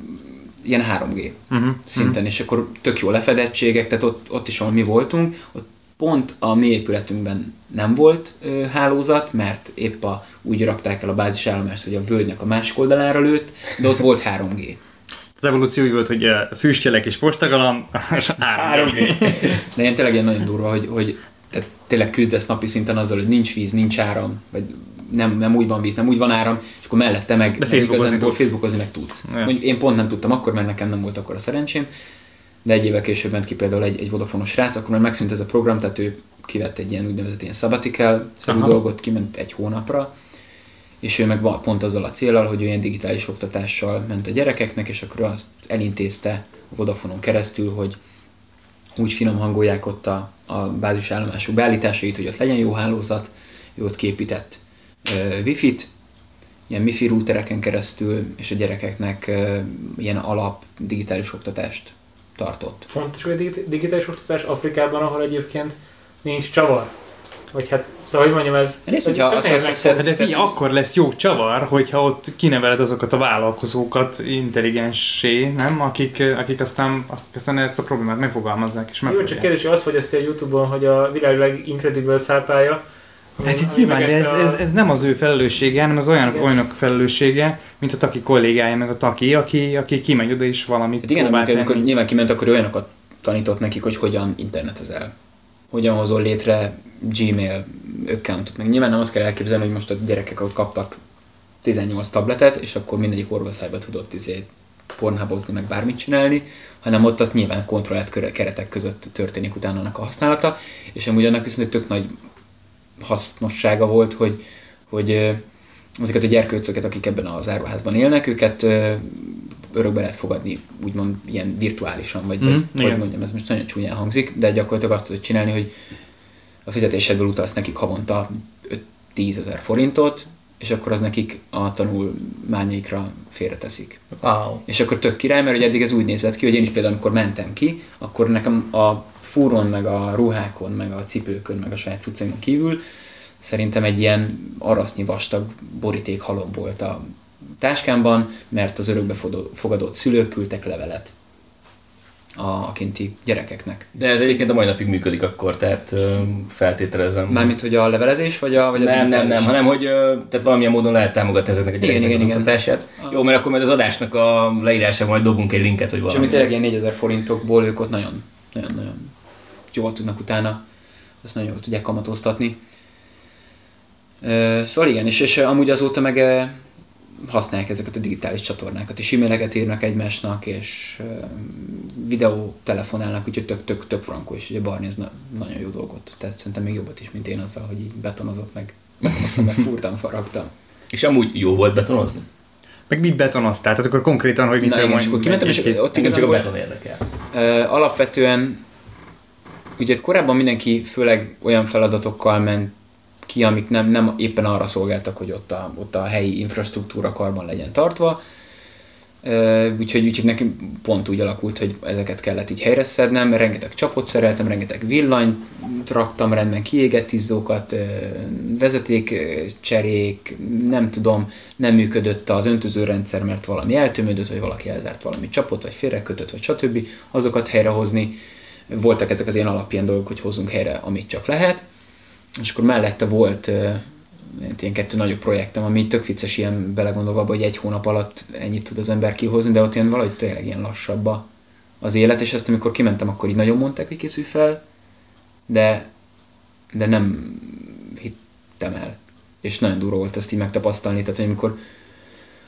Speaker 4: ilyen 3G
Speaker 2: Uh-huh.
Speaker 4: szinten, és akkor tök jó lefedettségek, tehát ott, ott is, ahol mi voltunk, ott pont a mi épületünkben nem volt ö, hálózat, mert épp a, úgy rakták el a bázisállomást, hogy a völgynek a másik oldalára lőtt, de ott volt 3G.
Speaker 2: Az evolúció úgy volt, hogy füstjelek és postagalam, és 3G.
Speaker 4: De ilyen tényleg ilyen nagyon durva, hogy, hogy tehát tényleg küzdesz napi szinten azzal, hogy nincs víz, nincs áram, vagy nem, nem úgy van víz, nem úgy van áram, és akkor mellette meg, meg
Speaker 2: Facebookozni tudsz.
Speaker 4: Facebookozni meg tudsz.
Speaker 2: Ja.
Speaker 4: Mondjuk én pont nem tudtam akkor, mert nekem nem volt akkor a szerencsém, de egy évvel később ment ki például egy, egy Vodafone-os srác, akkor már megszűnt ez a program, tehát ő kivett egy ilyen úgynevezett ilyen sabbatical szerű
Speaker 2: Aha.
Speaker 4: dolgot, kiment egy hónapra, és ő meg pont azzal a célral, hogy ő ilyen digitális oktatással ment a gyerekeknek, és akkor azt elintézte a Vodafonon keresztül, hogy úgy finom hangolják ott a, a bázisállomások beállításait, hogy ott legyen jó hálózat, ő ott képített wifi-t, ilyen MIFI routereken keresztül, és a gyerekeknek ilyen alap digitális oktatást tartott.
Speaker 3: Fontos, hogy a digi- digitális oktatás Afrikában, ahol egyébként nincs csavar. Vagy hát, szóval hogy mondjam, ez...
Speaker 4: Nézd,
Speaker 3: hogy
Speaker 4: hogyha azt- azt-
Speaker 3: megfogni.
Speaker 2: De figyelj, akkor lesz jó csavar, hogyha ott kineveled azokat a vállalkozókat intelligenssé, nem? Akik, akik aztán, akik aztán ezt a problémát megfogalmazzák és
Speaker 3: Jó, csak kérdés, hogy az fogyasztja a Youtube-on, hogy a világ legincredible cápája.
Speaker 2: Nekik
Speaker 3: ami
Speaker 2: nyilván, de ez, ez, ez, nem az ő felelőssége, hanem az olyan, olyanok felelőssége, mint a Taki kollégája, meg a Taki, aki, aki kimegy oda és valamit
Speaker 4: Hát igen, amikor, amikor nyilván kiment, akkor olyanokat tanított nekik, hogy hogyan internetezel. Hogyan hozol létre Gmail accountot. Meg nyilván nem azt kell elképzelni, hogy most a gyerekek ott kaptak 18 tabletet, és akkor mindegyik orvoszájba tudott izé pornhábozni, meg bármit csinálni, hanem ott azt nyilván kontrollált keretek között történik utána annak a használata, és amúgy annak viszont egy tök nagy hasznossága volt, hogy, hogy azokat a gyerkőcöket, akik ebben az áruházban élnek, őket örökbe lehet fogadni, úgymond ilyen virtuálisan, vagy,
Speaker 2: Mhm,
Speaker 4: vagy, vagy
Speaker 2: igen.
Speaker 4: mondjam, ez most nagyon csúnyán hangzik, de gyakorlatilag azt tudod csinálni, hogy a fizetésedből utalsz nekik havonta 5-10 ezer forintot, és akkor az nekik a tanulmányaikra félreteszik.
Speaker 1: Wow.
Speaker 4: És akkor tök király, mert hogy eddig ez úgy nézett ki, hogy én is például, amikor mentem ki, akkor nekem a fúron, meg a ruhákon, meg a cipőkön, meg a saját cuccaimon kívül szerintem egy ilyen arasznyi vastag boríték halom volt a táskámban, mert az örökbe fodó- fogadott szülők küldtek levelet a, kinti gyerekeknek.
Speaker 1: De ez egyébként a mai napig működik akkor, tehát feltételezem.
Speaker 4: Mármint, hogy a levelezés, vagy a, vagy a
Speaker 1: nem, nem, nem, hanem hogy tehát valamilyen módon lehet támogatni ezeknek a
Speaker 4: Igen,
Speaker 1: gyerekeknek
Speaker 4: igen,
Speaker 1: az
Speaker 4: igen.
Speaker 1: oktatását. Jó, mert akkor majd az adásnak a leírásában majd dobunk egy linket, vagy
Speaker 4: És
Speaker 1: valami.
Speaker 4: ami tényleg ilyen 4000 forintokból ők ott nagyon, nagyon, nagyon jól tudnak utána, azt nagyon jól tudják kamatoztatni. Szóval igen, és, és amúgy azóta meg használják ezeket a digitális csatornákat, és e-maileket írnak egymásnak, és videó telefonálnak, úgyhogy tök, tök, tök frankó, és ugye Barney ez na- nagyon jó dolgot. Tehát szerintem még jobbat is, mint én azzal, hogy így betonozott meg, betonoztam, meg fúrtam, faragtam.
Speaker 1: És amúgy jó volt betonozni?
Speaker 2: Meg mit betonoztál? Tehát akkor konkrétan, hogy mit
Speaker 4: Na igen, és akkor kimentem, és ott
Speaker 1: Engem csak a
Speaker 4: igazából
Speaker 1: beton érdekel.
Speaker 4: Alapvetően ugye korábban mindenki főleg olyan feladatokkal ment ki, amik nem, nem éppen arra szolgáltak, hogy ott a, ott a helyi infrastruktúra karban legyen tartva. Úgyhogy, úgyhogy nekem pont úgy alakult, hogy ezeket kellett így helyre szednem, rengeteg csapot szereltem, rengeteg villanyt raktam rendben, kiégett izzókat, ö, vezeték ö, cserék, nem tudom, nem működött az öntözőrendszer, mert valami eltömődött, vagy valaki elzárt valami csapot, vagy félrekötött, vagy stb. Azokat helyrehozni. Voltak ezek az ilyen alapján dolgok, hogy hozzunk helyre, amit csak lehet. És akkor mellette volt ilyen kettő nagyobb projektem, ami tök vicces ilyen belegondolva, hogy egy hónap alatt ennyit tud az ember kihozni, de ott ilyen valahogy tényleg ilyen lassabb az élet, és ezt amikor kimentem, akkor így nagyon mondták, hogy készülj fel, de, de nem hittem el. És nagyon durva volt ezt így megtapasztalni, tehát amikor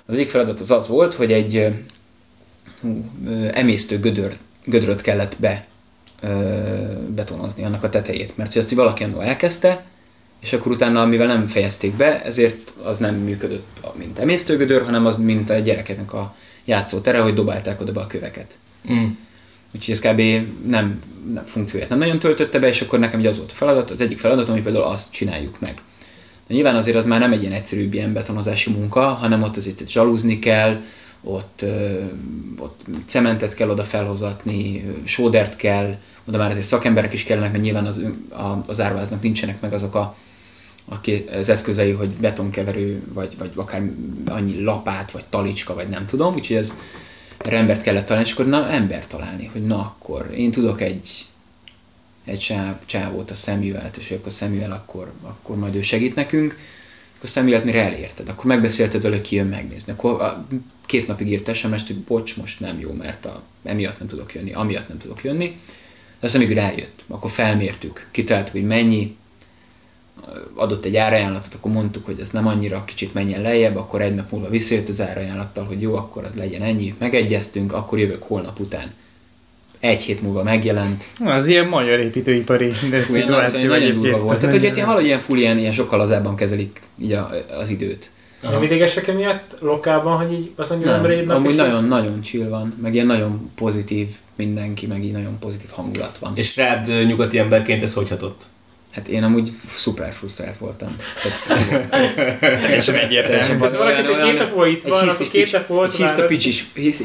Speaker 4: az egyik feladat az az volt, hogy egy hú, emésztő gödör, gödröt kellett be betonozni annak a tetejét, mert hogy azt így valaki annól elkezdte, és akkor utána, mivel nem fejezték be, ezért az nem működött, mint emésztőgödör, hanem az, mint a gyerekeknek a játszótere, hogy dobálták oda be a köveket.
Speaker 1: Mm.
Speaker 4: Úgyhogy ez kb. Nem, nem funkcióját nem nagyon töltötte be, és akkor nekem ugye az volt a feladat, az egyik feladat, hogy például azt csináljuk meg. De nyilván azért az már nem egy ilyen egyszerűbb ilyen betonozási munka, hanem ott azért zsalúzni kell, ott, ott cementet kell oda felhozatni, sódert kell, oda már azért szakemberek is kellenek, mert nyilván az, a, az árváznak nincsenek meg azok a, az eszközei, hogy betonkeverő, vagy, vagy akár annyi lapát, vagy talicska, vagy nem tudom, úgyhogy ez erre embert kellett találni, és akkor na, embert találni, hogy na akkor én tudok egy, egy csáv, csávót, a szemüvelt, és akkor szemüvel, akkor, akkor majd ő segít nekünk, akkor a szemüvelt mire elérted, akkor megbeszélted vele, ki jön megnézni. Akkor a, két napig írt SMS-t, hogy bocs, most nem jó, mert a, emiatt nem tudok jönni, amiatt nem tudok jönni. De aztán amikor eljött, akkor felmértük, kitaláltuk, hogy mennyi, adott egy árajánlatot, akkor mondtuk, hogy ez nem annyira kicsit menjen lejjebb, akkor egy nap múlva visszajött az árajánlattal, hogy jó, akkor az legyen ennyi, megegyeztünk, akkor jövök holnap után. Egy hét múlva megjelent,
Speaker 2: Az ilyen magyar építőipari de szituáció
Speaker 4: nagyon
Speaker 2: egyébként.
Speaker 4: durva volt. Tehát, hogy valahogy ilyen full ilyen, ilyen sokkal lazábban kezelik így a, az időt.
Speaker 1: Aha.
Speaker 3: Nem idegesek emiatt lokálban, hogy így azt mondja, hogy
Speaker 4: Nem,
Speaker 3: emberédnek
Speaker 4: amúgy
Speaker 3: is-
Speaker 4: nagyon-nagyon chill van, meg ilyen nagyon pozitív mindenki, meg így nagyon pozitív hangulat van.
Speaker 1: És rád nyugati emberként ez hogy hatott?
Speaker 4: Hát én amúgy szuper frusztrált voltam.
Speaker 2: Teljesen egyértelmű.
Speaker 3: Tehát valaki egy két nap itt van, akkor két nap volt
Speaker 4: hiszta picsis, hisz,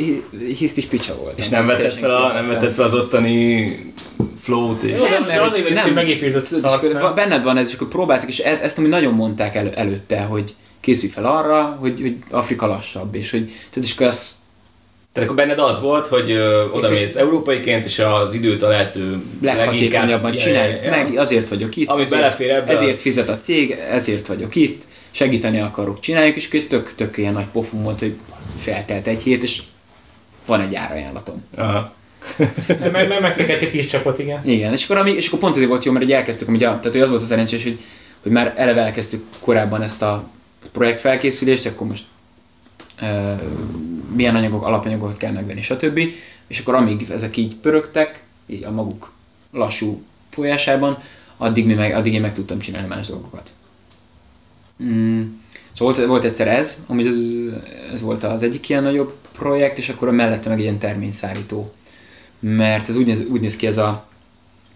Speaker 4: hisztis picsa volt.
Speaker 1: És nem vetted fel, a, nem vetted fel az ottani flow-t és...
Speaker 3: Jó, de, de
Speaker 4: nem,
Speaker 3: szart,
Speaker 4: akkor
Speaker 3: nem?
Speaker 4: benned van ez, és akkor próbáltak, és ez, ezt ami nagyon mondták elő, előtte, hogy készülj fel arra, hogy, hogy Afrika lassabb, és hogy, tehát és akkor azt
Speaker 1: Tehát akkor benned az volt, hogy ö, odamész európaiként, és az időt a lehető
Speaker 4: leghatékonyabban
Speaker 1: ja, ja.
Speaker 4: meg, azért vagyok itt.
Speaker 1: Amit
Speaker 4: ezért,
Speaker 1: belefér ebbe,
Speaker 4: Ezért
Speaker 1: azt-
Speaker 4: fizet a cég, ezért vagyok itt, segíteni akarok, csináljuk, és akkor egy tök, tök ilyen nagy pofum volt, hogy basszus, eltelt egy hét, és van egy árajánlatom.
Speaker 1: Aha.
Speaker 3: Meg, meg megtekerti tíz csapot, igen.
Speaker 4: Igen, és akkor, ami, és akkor pont azért volt jó, mert így elkezdtük, ugye, tehát hogy az volt a szerencsés, hogy, hogy már eleve elkezdtük korábban ezt a projekt felkészülést, akkor most milyen anyagok, alapanyagokat kell megvenni, stb. És akkor amíg ezek így pörögtek, így a maguk lassú folyásában, addig, mi meg, addig én meg tudtam csinálni más dolgokat. Mm. Szóval volt, volt egyszer ez, amúgy ez, ez volt az egyik ilyen nagyobb projekt, és akkor mellette meg egy ilyen terményszárító. Mert ez úgy néz, úgy néz ki ez a,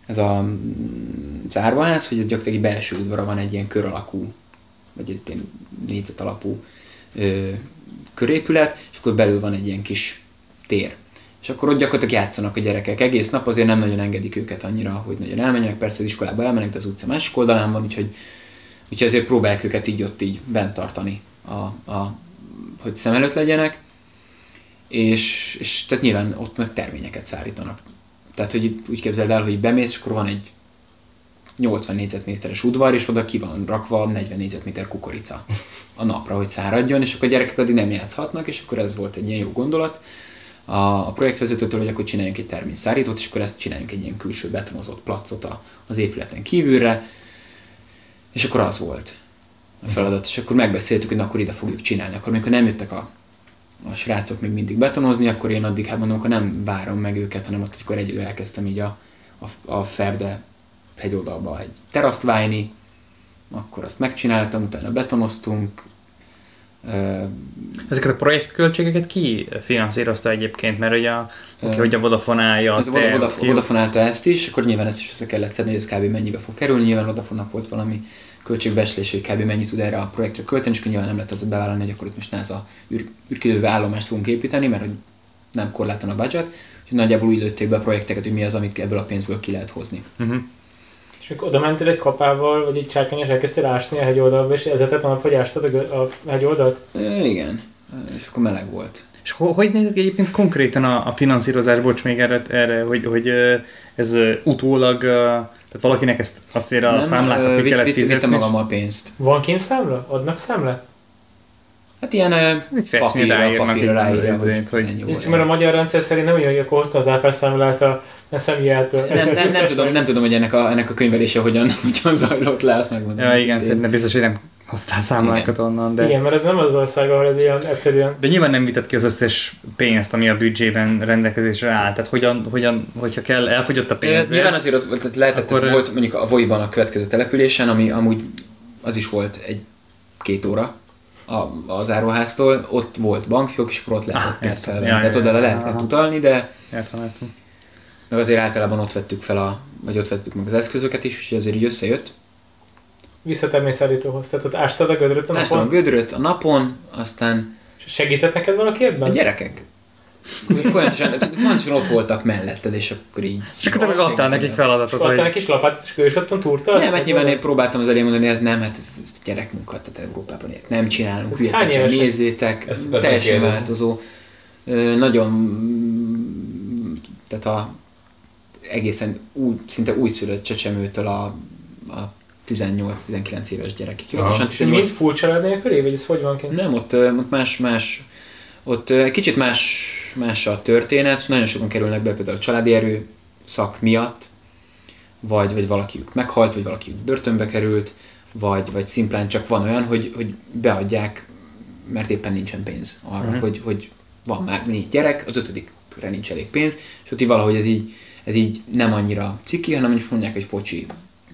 Speaker 4: ez a mm, zárvaház, hogy ez gyakorlatilag egy belső udvara van egy ilyen kör alakú, vagy egy ilyen négyzet alapú ö, körépület, és akkor belül van egy ilyen kis tér. És akkor ott gyakorlatilag játszanak a gyerekek egész nap, azért nem nagyon engedik őket annyira, hogy nagyon elmenjenek, persze az iskolába elmennek, de az utca másik oldalán van, úgyhogy, úgyhogy azért próbálják őket így ott így bent tartani, a, a, hogy szem előtt legyenek, és, és tehát nyilván ott meg terményeket szállítanak. Tehát, hogy úgy képzeld el, hogy bemész, és akkor van egy 80 négyzetméteres udvar, és oda ki van rakva 40 négyzetméter kukorica a napra, hogy száradjon, és akkor a gyerekek addig nem játszhatnak, és akkor ez volt egy ilyen jó gondolat. A, a projektvezetőtől, hogy akkor csináljunk egy terményszárítót, és akkor ezt csináljunk egy ilyen külső betonozott placot az épületen kívülre, és akkor az volt a feladat, és akkor megbeszéltük, hogy na, akkor ide fogjuk csinálni. Akkor amikor nem jöttek a, a srácok még mindig betonozni, akkor én addig, hát mondom, akkor nem várom meg őket, hanem ott akkor egyedül elkezdtem így a, a, a Ferde hegyoldalba egy teraszt vájni, akkor azt megcsináltam, utána betonoztunk,
Speaker 2: Ezeket a projektköltségeket ki finanszírozta egyébként, mert ugye a, oké, hogy a Vodafone állja,
Speaker 4: az
Speaker 2: a
Speaker 4: Voda-
Speaker 2: te-
Speaker 4: Voda-
Speaker 2: ki-
Speaker 4: Vodafone állta ezt is, akkor nyilván ezt is össze kellett szedni, hogy ez kb. mennyibe fog kerülni. Nyilván Vodafone-nak volt valami költségbeslés, hogy kb. mennyit tud erre a projektre költeni, és nyilván nem lehet az bevállalni, hogy akkor itt most NASA űr, űrkidővő állomást fogunk építeni, mert hogy nem korlátlan a budget, úgyhogy nagyjából úgy lőtték be a projekteket, hogy mi az, amit ebből a pénzből ki lehet hozni.
Speaker 2: Uh-huh.
Speaker 3: Akkor oda mentél egy kapával, vagy egy csákány, és elkezdtél ásni a hegyoldalba, és ezetet a nap, hogy ástad a, a hegyoldalt?
Speaker 4: E, igen, és akkor meleg volt.
Speaker 2: És ho- hogy nézett ki egyébként konkrétan a, a finanszírozás, bocs még erre, erre hogy, hogy ez utólag, tehát valakinek ezt azért a
Speaker 4: Nem,
Speaker 2: számlákat ki kellett
Speaker 4: vitt-
Speaker 2: fizetni?
Speaker 4: Vittem magammal pénzt.
Speaker 3: Van kint számla? Adnak számlát?
Speaker 4: Hát ilyen
Speaker 2: Egy festmény
Speaker 4: papírra,
Speaker 2: ráírnak
Speaker 4: papírra ráírja, hogy
Speaker 2: hogy-
Speaker 4: ennyi
Speaker 3: Nincs, mert a magyar rendszer szerint nem olyan, hogy akkor hozta az áfárszámlát a, a személyától.
Speaker 4: nem, nem, nem, tudom, nem tudom, hogy ennek a, ennek a könyvelése hogyan, hogyan zajlott le, azt megmondom.
Speaker 2: Ja, igen, szerintem biztos, hogy nem hoztál számlákat onnan, de...
Speaker 3: Igen, mert ez nem az ország, ahol ez ilyen egyszerűen...
Speaker 2: De nyilván nem vitat ki az összes pénzt, ami a büdzsében rendelkezésre áll. Tehát hogyan, hogyan hogyha kell, elfogyott a
Speaker 4: Pénz, nyilván azért az volt, lehetett,
Speaker 2: akkor,
Speaker 4: volt mondjuk a Voiban a következő településen, ami amúgy az is volt egy két óra a, az áruháztól, ott volt bankfiók, és akkor ott lehetett
Speaker 2: Ah,
Speaker 4: pénzt felvenni.
Speaker 2: Ja,
Speaker 4: Tehát oda le lehetett utalni, de
Speaker 2: Értem, értem.
Speaker 4: meg azért általában ott vettük fel a, vagy ott vettük meg az eszközöket is, úgyhogy azért így összejött.
Speaker 3: Visszatermészelítőhoz. Tehát ott ástad a gödröt a
Speaker 4: Ástam a
Speaker 3: napon.
Speaker 4: gödröt a napon, aztán
Speaker 3: Segített neked valaki
Speaker 4: a
Speaker 3: ebben?
Speaker 4: gyerekek. Folyamatosan, folyamatosan ott voltak melletted, és akkor így...
Speaker 2: És akkor te meg adtál nekik feladatot,
Speaker 3: adtál kis lapát, és ottan túrta?
Speaker 4: Nem, hát nyilván én próbáltam az elé mondani, hogy nem, hát ez, ez gyerekmunka, tehát Európában ilyet nem csinálunk, hülyetek nézzétek, teljesen változó. Nagyon, tehát a egészen új, szinte újszülött csecsemőtől a, a 18-19 éves gyerekig. Hivatalosan
Speaker 3: És hogy mind
Speaker 4: 18
Speaker 3: full család nélküli, vagy ez hogy van kint?
Speaker 4: nem, ott, ott más, más, ott kicsit más, más a történet, nagyon sokan kerülnek be például a családi erő szak miatt, vagy, vagy valakiük meghalt, vagy valakiük börtönbe került, vagy, vagy szimplán csak van olyan, hogy, hogy beadják, mert éppen nincsen pénz arra,
Speaker 2: Mhm.
Speaker 4: uh-huh. hogy, hogy van már négy gyerek, az ötödikre nincs elég pénz, és ott így valahogy ez így, ez így nem annyira ciki, hanem mondjuk mondják, hogy focsi,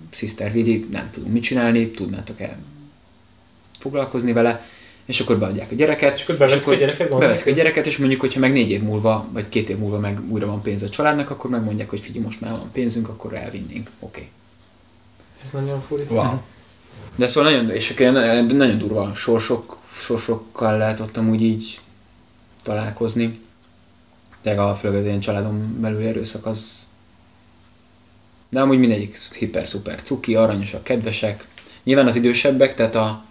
Speaker 4: Sister Vidi, nem tudunk mit csinálni, tudnátok el foglalkozni vele, és akkor beadják a gyereket.
Speaker 3: És akkor beveszik a gyereket?
Speaker 4: Beveszik a gyereket, és mondjuk, hogyha meg négy év múlva, vagy két év múlva meg újra van pénz a családnak, akkor megmondják, hogy figyelj, most már van pénzünk, akkor elvinnénk. Oké. Okay.
Speaker 3: Ez nagyon furi.
Speaker 4: Wow. De szóval nagyon, és akkor ilyen nagyon durva sorsok, sorsokkal lehet ott amúgy így találkozni. De a főleg az ilyen családon belüli erőszak az... De amúgy mindegyik hiper-szuper cuki, aranyosak, kedvesek. Nyilván az idősebbek, tehát a,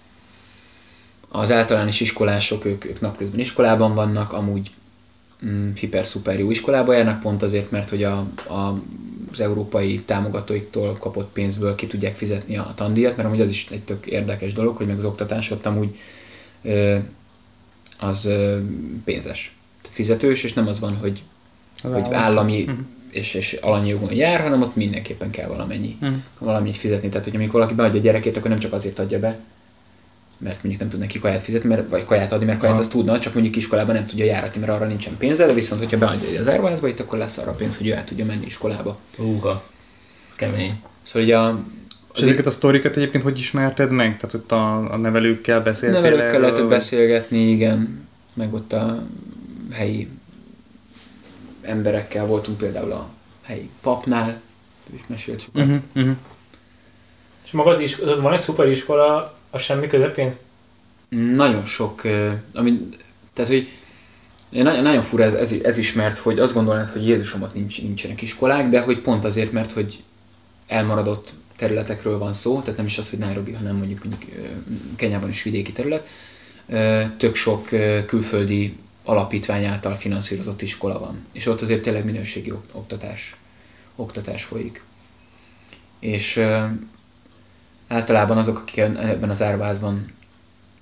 Speaker 4: az általános iskolások, ők, ők napközben iskolában vannak, amúgy mm, hiper-szuper jó iskolába járnak, pont azért, mert hogy a, a, az európai támogatóiktól kapott pénzből ki tudják fizetni a tandíjat, mert amúgy az is egy tök érdekes dolog, hogy meg az oktatás ott amúgy ö, az ö, pénzes, fizetős, és nem az van, hogy,
Speaker 2: Az
Speaker 4: hogy
Speaker 2: állam.
Speaker 4: állami
Speaker 2: Mhm.
Speaker 4: és, és alanyi jogon jár, hanem ott mindenképpen kell valamennyi, valamit fizetni. Tehát, hogy amikor valaki beadja a gyerekét, akkor nem csak azért adja be, mert mondjuk nem tud neki kaját fizetni, mert, vagy kaját adni, mert kaját azt tudna, csak mondjuk iskolában nem tudja járatni, mert arra nincsen pénze, de viszont, hogyha beadja az árvázba, itt akkor lesz arra pénz, hogy ő el tudja menni iskolába.
Speaker 1: Húha. Kemény.
Speaker 4: Szóval ugye a,
Speaker 2: És ezeket a sztorikat egyébként hogy ismerted meg? Tehát ott a, a nevelőkkel beszéltél
Speaker 4: nevelőkkel
Speaker 2: erről,
Speaker 4: lehetett beszélgetni, igen, meg ott a helyi emberekkel voltunk például a helyi papnál, is mesélt sokat.
Speaker 2: Mhm, mhm.
Speaker 3: És maga az iskola, az van egy szuper iskola a semmi közepén?
Speaker 4: Nagyon sok, ami, tehát hogy nagyon, nagyon fura ez, ez, ez is, mert hogy azt gondolnád, hogy Jézusomat nincs, nincsenek iskolák, de hogy pont azért, mert hogy elmaradott területekről van szó, tehát nem is az, hogy Nairobi, hanem mondjuk, mondjuk Kenyában is vidéki terület, tök sok külföldi alapítvány által finanszírozott iskola van. És ott azért tényleg minőségi ok- oktatás, oktatás folyik. És általában azok, akik ebben az árvázban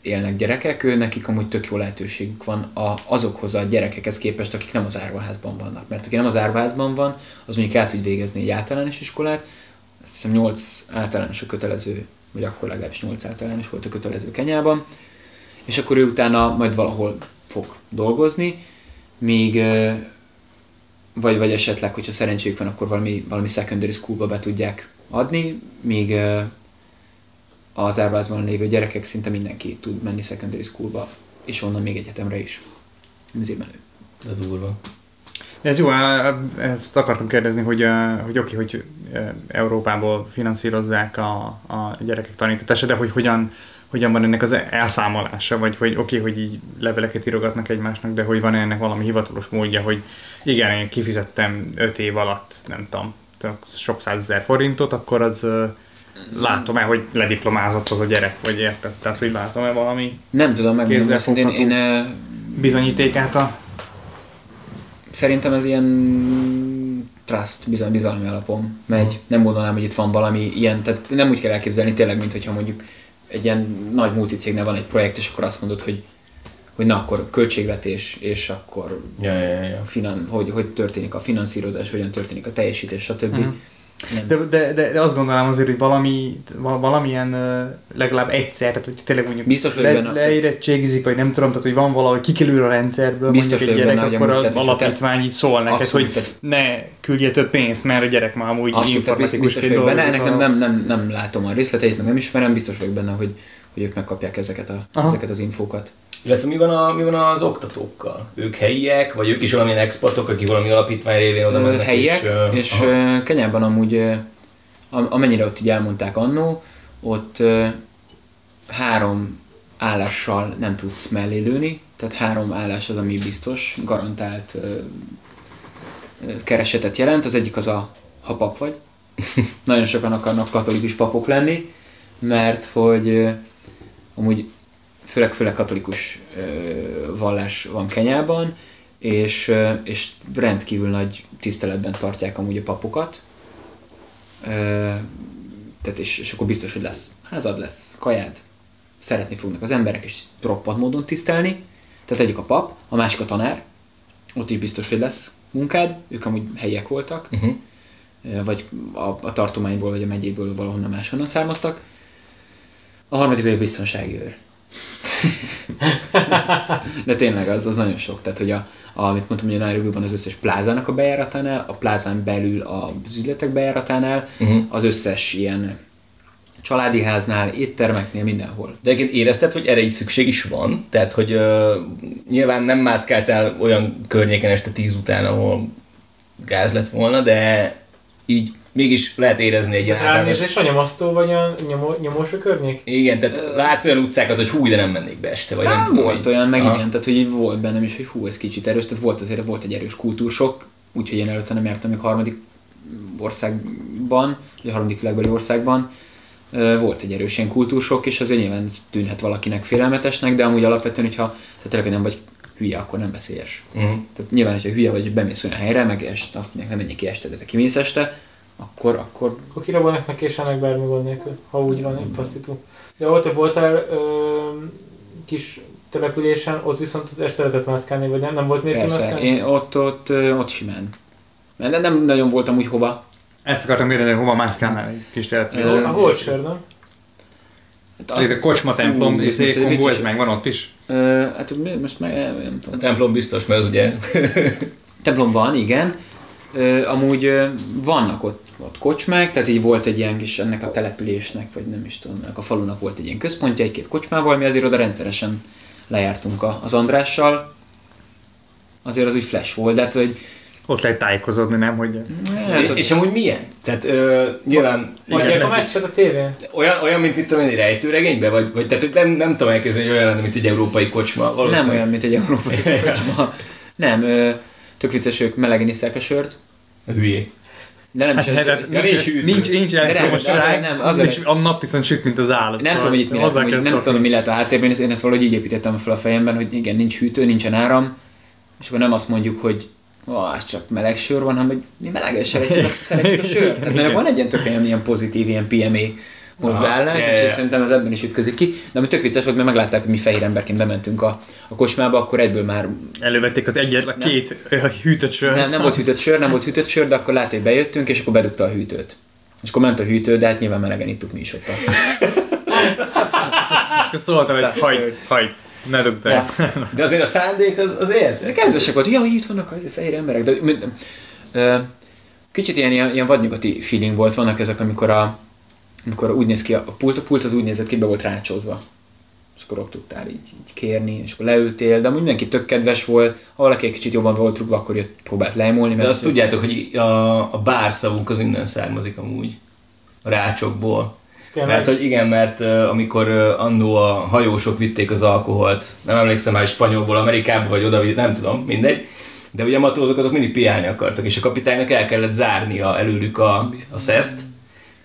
Speaker 4: élnek gyerekek, ő nekik amúgy tök jó lehetőségük van a, azokhoz a gyerekekhez képest, akik nem az árvaházban vannak. Mert aki nem az árvaházban van, az mondjuk el tud végezni egy általános iskolát, azt hiszem 8 általános a kötelező, vagy akkor legalábbis 8 általános volt a kötelező Kenyában, és akkor ő utána majd valahol fog dolgozni, míg vagy, vagy esetleg, hogyha szerencséjük van, akkor valami, valami secondary schoolba be tudják adni, míg az árvázban lévő gyerekek szinte mindenki tud menni secondary schoolba, és onnan még egyetemre is. Ez menő.
Speaker 1: De durva.
Speaker 2: De ez jó, ezt akartam kérdezni, hogy, hogy oké, hogy Európából finanszírozzák a, a gyerekek tanítatása, de hogy hogyan, hogyan van ennek az elszámolása, vagy hogy oké, hogy így leveleket írogatnak egymásnak, de hogy van ennek valami hivatalos módja, hogy igen, én kifizettem 5 év alatt, nem tudom, sok százezer forintot, akkor az látom-e, hogy lediplomázott az a gyerek, vagy érted? Tehát, hogy látom-e valami
Speaker 4: Nem tudom, megmondom őszintén, én, én
Speaker 2: bizonyítékát a...
Speaker 4: szerintem ez ilyen trust, bizony, bizalmi alapon megy. Nem gondolnám, hogy itt van valami ilyen, tehát nem úgy kell elképzelni tényleg, mint hogyha mondjuk egy ilyen nagy multicégnél van egy projekt, és akkor azt mondod, hogy hogy na akkor költségvetés, és akkor
Speaker 1: Ja, ja, ja,
Speaker 4: finan, hogy, hogy történik a finanszírozás, hogyan történik a teljesítés, stb.
Speaker 2: Mhm. De, de, de, de azt gondolom azért, hogy valami, val- valamilyen legalább egyszer, tehát hogy tényleg mondjuk
Speaker 4: Biztos
Speaker 2: le,
Speaker 4: benne.
Speaker 2: leérettségizik, vagy nem tudom, tehát hogy van valahogy kikerül a rendszerből
Speaker 4: Biztos
Speaker 2: mondjuk egy gyerek,
Speaker 4: benne,
Speaker 2: akkor az alapítvány így szól neked, hogy
Speaker 4: tehát-
Speaker 2: ne küldje több pénzt, mert a gyerek már amúgy
Speaker 4: Abszolút, tehát biztos, benne, ennek nem, nem, nem, nem látom a részleteit, nem ismerem, biztos vagyok benne, hogy, hogy ők megkapják ezeket, a,
Speaker 2: Aha.
Speaker 4: ezeket az infókat.
Speaker 1: Illetve mi van, a, mi van az oktatókkal? Ők helyiek, vagy ők is valamilyen exportok, akik valami alapítvány révén oda mennek?
Speaker 4: helyiek,
Speaker 1: és,
Speaker 4: és,
Speaker 1: aha.
Speaker 4: Kenyában amúgy, amennyire ott így elmondták annó, ott három állással nem tudsz mellé lőni, tehát három állás az, ami biztos, garantált keresetet jelent. Az egyik az a, ha pap vagy. Nagyon sokan akarnak katolikus papok lenni, mert hogy amúgy főleg, főleg katolikus vallás van Kenyában, és, és rendkívül nagy tiszteletben tartják amúgy a papokat. Tehát és, és akkor biztos, hogy lesz házad, lesz kajád, szeretni fognak az emberek, és roppant módon tisztelni. Tehát egyik a pap, a másik a tanár, ott is biztos, hogy lesz munkád, ők amúgy helyiek voltak,
Speaker 1: Uh-huh.
Speaker 4: Vagy a, a tartományból, vagy a megyéből valahonnan máshonnan származtak. A harmadik a biztonsági őr. De tényleg az, az nagyon sok. Tehát, hogy a, amit mondtam, hogy a Nairobi-ban az összes plázának a bejáratánál, a plázán belül az üzletek bejáratánál,
Speaker 1: Uh-huh.
Speaker 4: az összes ilyen családi háznál, éttermeknél, mindenhol.
Speaker 1: De egyébként érezted, hogy erre így szükség is van? Tehát, hogy uh, nyilván nem mászkáltál olyan környéken este tíz után, ahol gáz lett volna, de így mégis lehet érezni egy általános...
Speaker 3: Ránézés a nyomasztó vagy a nyomó, nyomós a környék?
Speaker 1: Igen, tehát látsz olyan utcákat, hogy hú, de nem mennék be este, vagy nem,
Speaker 4: Nem,
Speaker 1: tudom.
Speaker 4: volt
Speaker 1: hogy-
Speaker 4: olyan, meg
Speaker 1: Aha.
Speaker 4: igen, tehát hogy volt bennem is, hogy hú, ez kicsit erős, tehát volt azért, volt egy erős kultúrsok, úgyhogy én előtte nem jártam még harmadik országban, vagy a harmadik világbeli országban, volt egy erős ilyen kultúrsok, és azért nyilván ez tűnhet valakinek félelmetesnek, de amúgy alapvetően, hogyha tehát tényleg nem vagy hülye, akkor nem veszélyes.
Speaker 1: Mhm.
Speaker 4: Tehát nyilván, hogyha hülye vagy, és bemész olyan helyre, meg est, azt mondják, nem menjél ki este, de te kimész este, akkor, akkor
Speaker 3: Akkor kirabolnak meg késelnek bármi gond nélkül, ha úgy van egy passzító. De ott voltál ö, kis településen, ott viszont az este lehetett mászkálni, vagy nem? Nem volt miért
Speaker 4: persze, én ott, ott, ott simán. Mert nem- nagyon voltam úgy hova.
Speaker 2: Ezt akartam kérdezni, hogy hova mászkálnál egy kis településen.
Speaker 3: A volt sör, nem?
Speaker 4: Hát
Speaker 2: Az a kocsma templom, és volt meg, van ott is.
Speaker 4: Ö, hát mi- most meg nem
Speaker 1: A
Speaker 4: tudom.
Speaker 1: templom biztos, mert az ugye...
Speaker 4: Templom van, igen. Ö, amúgy ö, vannak ott, ott kocsmák, tehát így volt egy ilyen kis ennek a településnek, vagy nem is tudom, ennek a falunak volt egy ilyen központja, egy-két kocsmával, mi azért oda rendszeresen lejártunk a, az Andrással. Azért az úgy flash volt, de hát, hogy
Speaker 2: Ott lehet tájékozódni, nem? Hogy
Speaker 4: hát,
Speaker 1: és amúgy milyen? Tehát ö, nyilván
Speaker 3: Adják a
Speaker 2: nem-
Speaker 3: meccset a tévén?
Speaker 1: olyan, olyan, mint mit tudom én, egy rejtőregényben, vagy, vagy tehát nem, nem tudom elképzelni, hogy olyan lenne, mint egy európai kocsma.
Speaker 4: nem
Speaker 1: Valószínűleg.
Speaker 4: olyan, mint egy európai kocsma. Nem, ö, tök vicces, ők melegen iszák a sört,
Speaker 1: hülyék.
Speaker 4: De nem
Speaker 2: Hát,
Speaker 4: is,
Speaker 2: hát, nincs,
Speaker 1: nincs hűtő.
Speaker 2: nincs, nincs
Speaker 4: nem,
Speaker 2: elektromosság,
Speaker 4: nem, az
Speaker 2: és a nap viszont süt, mint az állat.
Speaker 4: Nem
Speaker 2: Szóval
Speaker 4: tudom, hogy itt mi lesz,
Speaker 2: hozzá
Speaker 4: hogy nem tudom, mi lehet a háttérben, én ezt valahogy így építettem fel a fejemben, hogy igen, nincs hűtő, nincsen áram, és akkor nem azt mondjuk, hogy ó, az csak meleg sör van, hanem hogy mi melegen szeretjük, azt szeretjük a sört. Tehát mert van egy ilyen tök ilyen pozitív, ilyen PMA hozzáállás,
Speaker 1: ja,
Speaker 4: úgyhogy
Speaker 1: ja.
Speaker 4: szerintem ez ebben is ütközik ki. De ami tök vicces volt, mert meglátták, hogy mi fehér emberként bementünk a, a kocsmába, akkor egyből már
Speaker 2: Elővették az egyetlen
Speaker 4: Nem.
Speaker 2: két ö, hűtött sört.
Speaker 4: nem, nem volt hűtött sör, nem volt hűtött sör, de akkor látta, hogy bejöttünk, és akkor bedugta a hűtőt. És akkor ment a hűtő, de hát nyilván melegen ittuk mi is ott. A...
Speaker 2: És akkor szóltam, hogy hagyd, hagyd, ne dugd el.
Speaker 1: De azért a szándék az, az.
Speaker 4: De kedvesek volt, hogy jaj, itt vannak a fehér emberek. De, mint- ö, kicsit ilyen, ilyen, ilyen vadnyugati feeling volt, vannak ezek, amikor, a, amikor úgy néz ki a, pult, a pult az úgy nézett ki, be volt rácsozva. És akkor ott tudtál így, így kérni, és akkor leültél, de amúgy mindenki tök kedves volt, ha valaki egy kicsit jobban volt rúgva, akkor jött, próbált lejmolni.
Speaker 1: De azt tudjátok, hogy a, a bárszavunk az innen származik amúgy. A rácsokból.
Speaker 3: Tényleg?
Speaker 1: Mert hogy igen, mert uh, amikor uh, annó a hajósok vitték az alkoholt, nem emlékszem már, hogy spanyolból Amerikába, vagy oda, nem tudom, mindegy, de ugye a matrózok azok mindig piálni akartak, és a kapitánynak el kellett zárnia előlük a, a szeszt,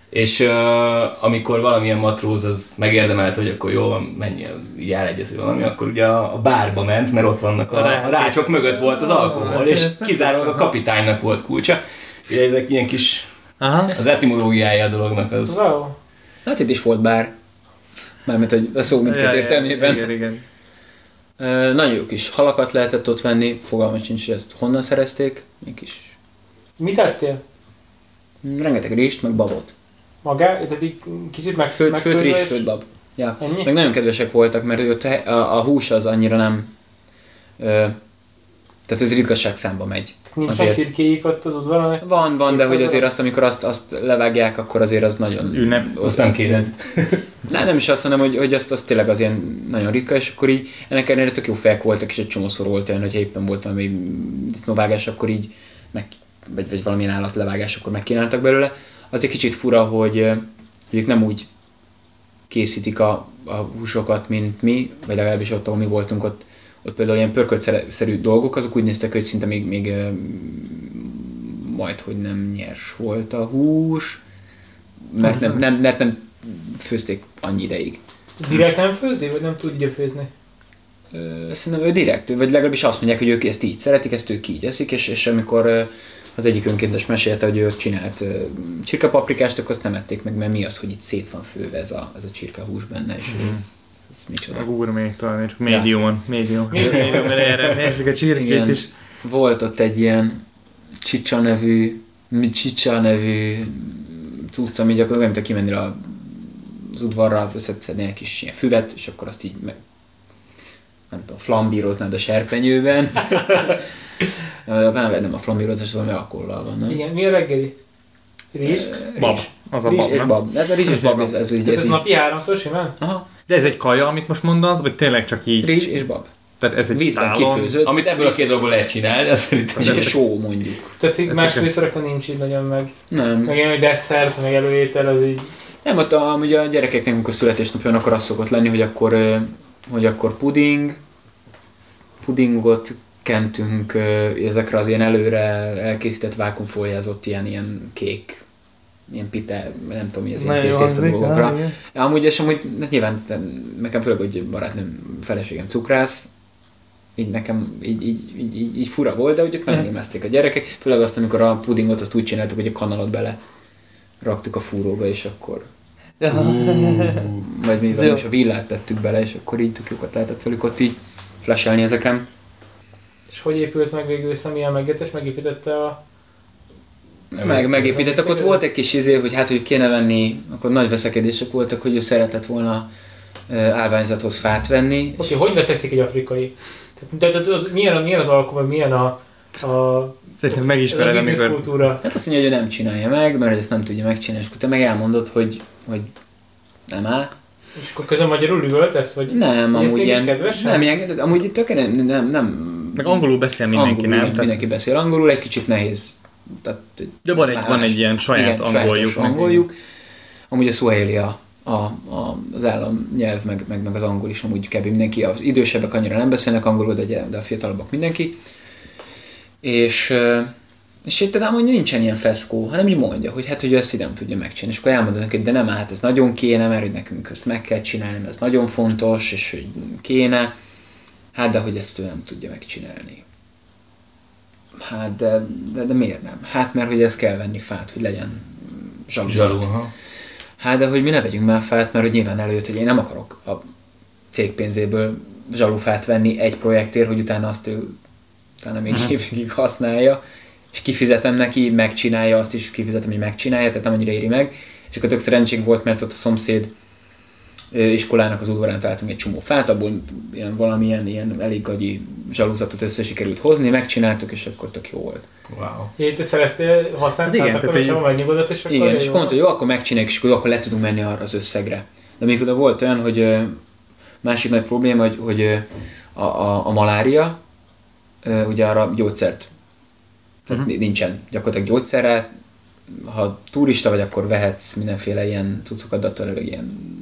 Speaker 1: és uh, amikor valamilyen matróz az megérdemelte, hogy akkor jó, menjél, így elegyez, hogy valami, akkor ugye a, a bárba ment, mert ott vannak a, a rácsok mögött volt az alkohol, és kizárólag a kapitánynak volt kulcsa. Ugye ezek ilyen kis,
Speaker 2: Aha.
Speaker 1: az etimológiája a dolognak az.
Speaker 3: Wow.
Speaker 4: Hát itt is volt bár. Mármint, hogy a szó mindkét
Speaker 2: Ja,
Speaker 4: értelmében.
Speaker 2: Igen, igen.
Speaker 4: Nagyon jó kis halakat lehetett ott venni, fogalmas sincs, hogy ezt honnan szerezték. Még kis
Speaker 3: Mit tettél?
Speaker 4: rengeteg rést, meg babot.
Speaker 3: Magá? Tehát így kicsit meg,
Speaker 4: Főt, főt rizs, főt bab. Ja.
Speaker 3: Ennyi?
Speaker 4: Meg nagyon kedvesek voltak, mert hogy ott a, a, hús az annyira nem... Ö, tehát ez ritkaság számba megy.
Speaker 3: Nincsen
Speaker 4: Azért.
Speaker 3: csirkéik ott az udvaron?
Speaker 4: Van, van, de hogy azért azt, amikor azt, azt levágják, akkor azért az nagyon...
Speaker 2: Ünnep.
Speaker 1: Azt nem kéred.
Speaker 4: Nem, nem is azt, hanem hogy, hogy azt, azt tényleg az ilyen nagyon ritka, és akkor így ennek ellenére tök jó fejek voltak, és egy csomószor volt olyan, hogy ha éppen volt valami disznóvágás, akkor így meg, vagy, vagy valamilyen állatlevágás, akkor megkínáltak belőle. Az egy kicsit fura, hogy, hogy ők nem úgy készítik a, a húsokat, mint mi, vagy legalábbis ott, ahol mi voltunk, ott, ott például ilyen pörköltszerű dolgok, azok úgy néztek, hogy szinte még, még majd, hogy nem nyers volt a hús, mert nem, nem, mert nem főzték annyi ideig.
Speaker 3: Direkt nem főzi, vagy nem tudja főzni?
Speaker 4: Ö, Szerintem ő direkt, vagy legalábbis azt mondják, hogy ők ezt így szeretik, ezt ők így eszik, és, és amikor ö, az egyik önkéntes mesélte, hogy ő csinált ö, csirkepaprikást, akkor azt nem ették meg, mert mi az, hogy itt szét van főve ez a, ez a csirkehús benne, és ez, ez micsoda.
Speaker 2: A gourmet talán, csak médiumon. Médium. Médium, mert erre nézzük a csirkét
Speaker 4: Igen.
Speaker 2: is.
Speaker 4: Volt ott egy ilyen csicsa nevű, mi- csicsa nevű cucc, ami gyakorlatilag nem tudok kimenni a, az udvarra, összeszedni egy kis ilyen füvet, és akkor azt így meg, nem tudom, flambíroznád a serpenyőben. Ö, nem, nem a flambírozás, az valami alkohollal van, nem?
Speaker 3: Igen, mi a reggeli? Rizs?
Speaker 2: Bab. Az a
Speaker 4: Rizs
Speaker 2: bab,
Speaker 4: és
Speaker 2: nem?
Speaker 4: bab. Ez a rizs és bab, ez, ez, ez,
Speaker 3: Tehát
Speaker 4: ez
Speaker 3: ez
Speaker 4: így.
Speaker 3: napi háromszor simán?
Speaker 4: Aha.
Speaker 2: De ez egy kaja, amit most mondasz, vagy tényleg csak így?
Speaker 4: Rizs és bab.
Speaker 2: Tehát ez egy
Speaker 4: Vízben kifőzött.
Speaker 1: Amit ebből a két dologból lehet csinálni, az szerintem
Speaker 4: És
Speaker 2: Ez-
Speaker 4: egy só mondjuk.
Speaker 3: Tehát így más főszerekon nincs így nagyon meg.
Speaker 4: Nem.
Speaker 3: Meg ilyen, hogy desszert, meg előétel, az így...
Speaker 4: Nem, ott a, ugye a gyerekeknek, amikor születésnapja van, akkor az szokott lenni, hogy akkor, hogy akkor puding, pudingot kentünk ezekre az ilyen előre elkészített vákumfóliázott ilyen, ilyen kék, ilyen pite, nem tudom mi ilyen
Speaker 2: Nagyon jó
Speaker 4: tészta dolgokra.
Speaker 2: igen.
Speaker 4: Amúgy, és amúgy hát nyilván nekem főleg, hogy barátnőm, feleségem cukrász, így nekem így, így, így, így, így fura volt, de úgy nagyon imezték a gyerekek, főleg azt, amikor a pudingot azt úgy csináltuk, hogy a kanalat bele raktuk a fúróba, és akkor vagy
Speaker 2: jó.
Speaker 4: és a villát tettük bele, és akkor így tök jókat lehetett velük ott így flashelni ezeken.
Speaker 3: És hogy épült meg végül személyen meggetés, megépítette a...
Speaker 4: Meg, megépítettek, ott volt egy kis izé, hogy hát, hogy kéne venni, akkor nagy veszekedések voltak, hogy ő szeretett volna állványzathoz fát venni.
Speaker 3: Oké, hogy veszekszik egy afrikai? Tehát, tehát az, milyen, a- milyen az vagy milyen a... a
Speaker 2: Szerintem
Speaker 3: ez a
Speaker 2: megismered, amikor...
Speaker 3: kultúra.
Speaker 4: Hát azt mondja, hogy ő nem csinálja meg, mert ezt nem tudja megcsinálni, és akkor te meg elmondod, hogy, hogy nem áll.
Speaker 3: És akkor közben magyarul üvöltesz, vagy...
Speaker 4: Nem, amúgy ilyen,
Speaker 3: kedvesen?
Speaker 4: nem, ilyen, amúgy nem, nem, nem,
Speaker 2: Meg angolul beszél mindenki,
Speaker 4: angolul,
Speaker 2: nem?
Speaker 4: Mindenki,
Speaker 2: Tehát,
Speaker 4: mindenki beszél angolul, egy kicsit nehéz. Tehát,
Speaker 2: de van egy, van egy ilyen saját
Speaker 4: igen,
Speaker 2: angoljuk.
Speaker 4: angoljuk. Amúgy a Swahili a, a, a, az államnyelv, meg, meg, meg, az angol is amúgy kb. mindenki. Az idősebbek annyira nem beszélnek angolul, de, de a fiatalabbak mindenki. És, és itt amúgy nincsen ilyen feszkó, hanem így mondja, hogy hát, hogy ezt így nem tudja megcsinálni. És akkor elmondod neki, hogy de nem, hát ez nagyon kéne, mert hogy nekünk ezt meg kell csinálni, mert ez nagyon fontos, és hogy kéne. Hát, de hogy ezt ő nem tudja megcsinálni. Hát, de, de, de miért nem? Hát, mert hogy ez kell venni fát, hogy legyen
Speaker 1: aha.
Speaker 4: Hát, de hogy mi ne vegyünk már fát, mert hogy nyilván előtt, hogy én nem akarok a cég pénzéből zsalufát venni egy projektért, hogy utána azt ő utána még évekig használja, és kifizetem neki, megcsinálja, azt is kifizetem, hogy megcsinálja, tehát nem annyira éri meg. És akkor tök szerencsénk volt, mert ott a szomszéd iskolának az udvarán találtunk egy csomó fát, abból ilyen valamilyen ilyen elég gagyi zsaluzatot össze sikerült hozni, megcsináltuk, és akkor tök jó volt.
Speaker 1: Wow.
Speaker 3: Így te szereztél, használtál,
Speaker 2: Igen,
Speaker 3: akkor
Speaker 2: egy-
Speaker 3: megnyugodott, és akkor
Speaker 4: Igen, és akkor mondta, hogy jó, akkor megcsináljuk, és akkor, jó, akkor le tudunk menni arra az összegre. De még oda volt olyan, hogy másik nagy probléma, hogy, hogy a, a, a malária, ugye arra gyógyszert, tehát uh-huh. nincsen gyakorlatilag gyógyszerre, ha turista vagy, akkor vehetsz mindenféle ilyen cuccokat, de elég ilyen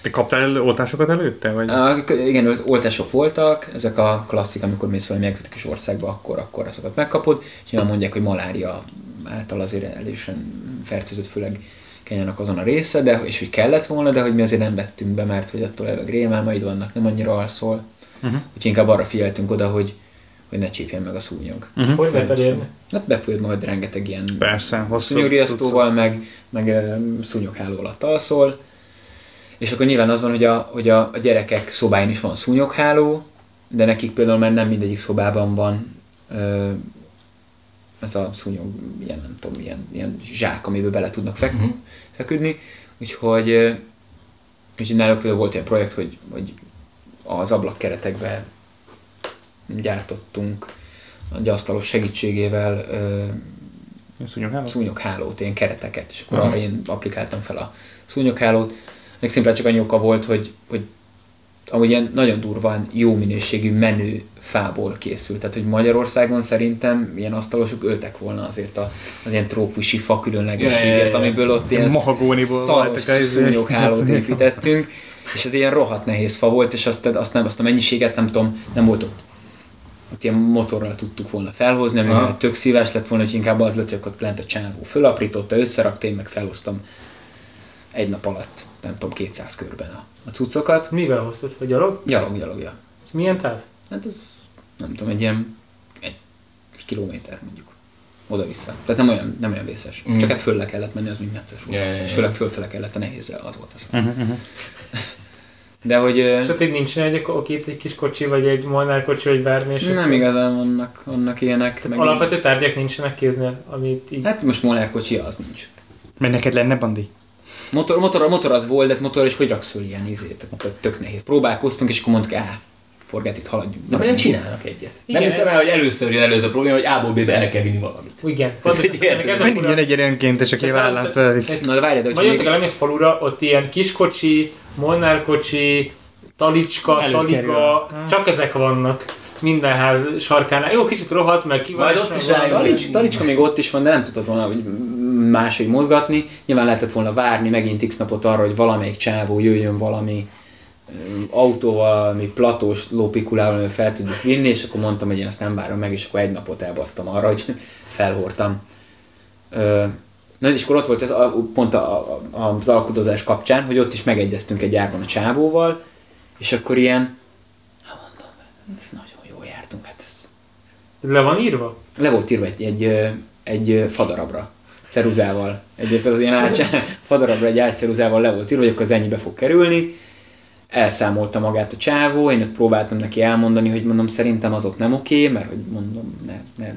Speaker 2: Te kaptál elő, oltásokat előtte? Vagy?
Speaker 4: K- igen, oltások voltak, ezek a klasszik, amikor mész valami egzotikus országba, akkor, akkor azokat megkapod, és nyilván mondják, hogy malária által azért elésen fertőzött, főleg Kenyának azon a része, de, és hogy kellett volna, de hogy mi azért nem vettünk be, mert hogy attól elég rémálmaid vannak, nem annyira alszol.
Speaker 2: Uh-huh.
Speaker 4: Úgyhogy inkább arra figyeltünk oda, hogy, hogy ne csípjen meg a szúnyog.
Speaker 3: Ezt hogy lehet elérni?
Speaker 4: Hát befújod majd rengeteg ilyen
Speaker 2: Persze, hosszú
Speaker 4: szúnyogriasztóval, meg, meg ö, szúnyogháló alatt alszol, és akkor nyilván az van, hogy a, hogy a, a gyerekek szobáin is van szúnyogháló, de nekik például már nem mindegyik szobában van ö, ez a szúnyog, ilyen nem tudom, ilyen, ilyen zsák, amiben bele tudnak fek,
Speaker 1: Mhm.
Speaker 4: feküdni, úgyhogy, úgyhogy náluk például volt egy projekt, hogy, hogy az ablakkeretekbe gyártottunk egy asztalos segítségével ö,
Speaker 2: Szúnyogháló?
Speaker 4: szúnyoghálót, ilyen kereteket, és akkor
Speaker 1: Aha.
Speaker 4: arra én applikáltam fel a szúnyoghálót. Még szimplán csak annyi oka volt, hogy, hogy amúgy ilyen nagyon durván jó minőségű menő fából készült. Tehát, hogy Magyarországon szerintem ilyen asztalosok öltek volna azért a, az ilyen trópusi fa
Speaker 1: ja.
Speaker 4: amiből ott ilyen szaros
Speaker 2: izé.
Speaker 4: szúnyoghálót építettünk, és ez ilyen rohadt nehéz fa volt, és azt, azt, nem, azt a mennyiséget nem tudom, nem volt ott ott ilyen motorral tudtuk volna felhozni,
Speaker 1: Aha.
Speaker 4: tök szíves lett volna, hogy inkább az lett, hogy akkor lent a csávó fölaprította, összerakta, én meg felhoztam egy nap alatt, nem tudom, 200 körben a, a cuccokat.
Speaker 3: Mivel hoztad? Vagy gyalog?
Speaker 4: Gyalog, gyalogja.
Speaker 3: És milyen táv?
Speaker 4: Hát ez, nem tudom, egy ilyen egy kilométer mondjuk. Oda-vissza. Tehát nem olyan, nem olyan vészes.
Speaker 1: Mm.
Speaker 4: Csak hát fölle kellett menni, az mind necces volt.
Speaker 1: Ja, ja, ja.
Speaker 4: És főleg fölfele kellett a nehézzel, az volt az.
Speaker 2: Uh-huh, uh-huh.
Speaker 4: De hogy
Speaker 3: És ott így nincsen egy, oké, itt egy kis kocsi, vagy egy Molnár kocsi, vagy bármi, és
Speaker 4: nem
Speaker 3: akkor-
Speaker 4: igazán vannak, vannak ilyenek.
Speaker 3: Tehát
Speaker 4: meg-
Speaker 3: alapvető tárgyak nincsenek kéznél, amit így...
Speaker 4: Hát most Molnár kocsi az nincs.
Speaker 2: Mert neked lenne, Bandi?
Speaker 4: Motor, motor, motor az volt, de motor is hogy raksz föl ilyen izét? Tök, tök nehéz. Próbálkoztunk, és akkor mondtuk, áh, forgát, itt haladjunk.
Speaker 1: De nem csinálnak egyet. Nem
Speaker 3: Igen.
Speaker 1: hiszem el, hogy először jön előző probléma, hogy A-ból B-be el kell vinni valamit.
Speaker 3: Igen, pontosan.
Speaker 1: egy
Speaker 3: ez
Speaker 2: Mindig jön egy ilyen önkéntes, aki vállán
Speaker 3: azt-
Speaker 2: felvisz.
Speaker 4: Na de várjál, de hogyha
Speaker 3: Magyarországon
Speaker 4: még...
Speaker 3: lemész falura, ott ilyen kiskocsi, molnárkocsi, talicska, taliga, csak ezek vannak minden ház sarkánál. Jó, kicsit rohadt, meg ki
Speaker 1: Majd ott is
Speaker 3: van-
Speaker 1: rájön.
Speaker 4: Talics, talicska még ott is van, de nem tudod volna hogy máshogy mozgatni. Nyilván lehetett volna várni megint x napot arra, hogy valamelyik csávó jöjjön valami autóval, valami platós lópikulával, amivel fel tudjuk vinni, és akkor mondtam, hogy én azt nem várom meg, és akkor egy napot elbasztam arra, hogy felhordtam. Ö, Na és akkor ott volt ez a, pont a, a, az alkudozás kapcsán, hogy ott is megegyeztünk egy árban a csávóval, és akkor ilyen, hát mondom, ez nagyon jól jártunk, hát ez
Speaker 3: le van írva?
Speaker 4: le volt írva egy, egy, egy fadarabra, ceruzával. Egy ez az ilyen ágy, fadarabra egy ágyceruzával le volt írva, hogy akkor az ennyibe fog kerülni. Elszámolta magát a csávó, én ott próbáltam neki elmondani, hogy mondom, szerintem az ott nem oké, mert hogy mondom, ne, ne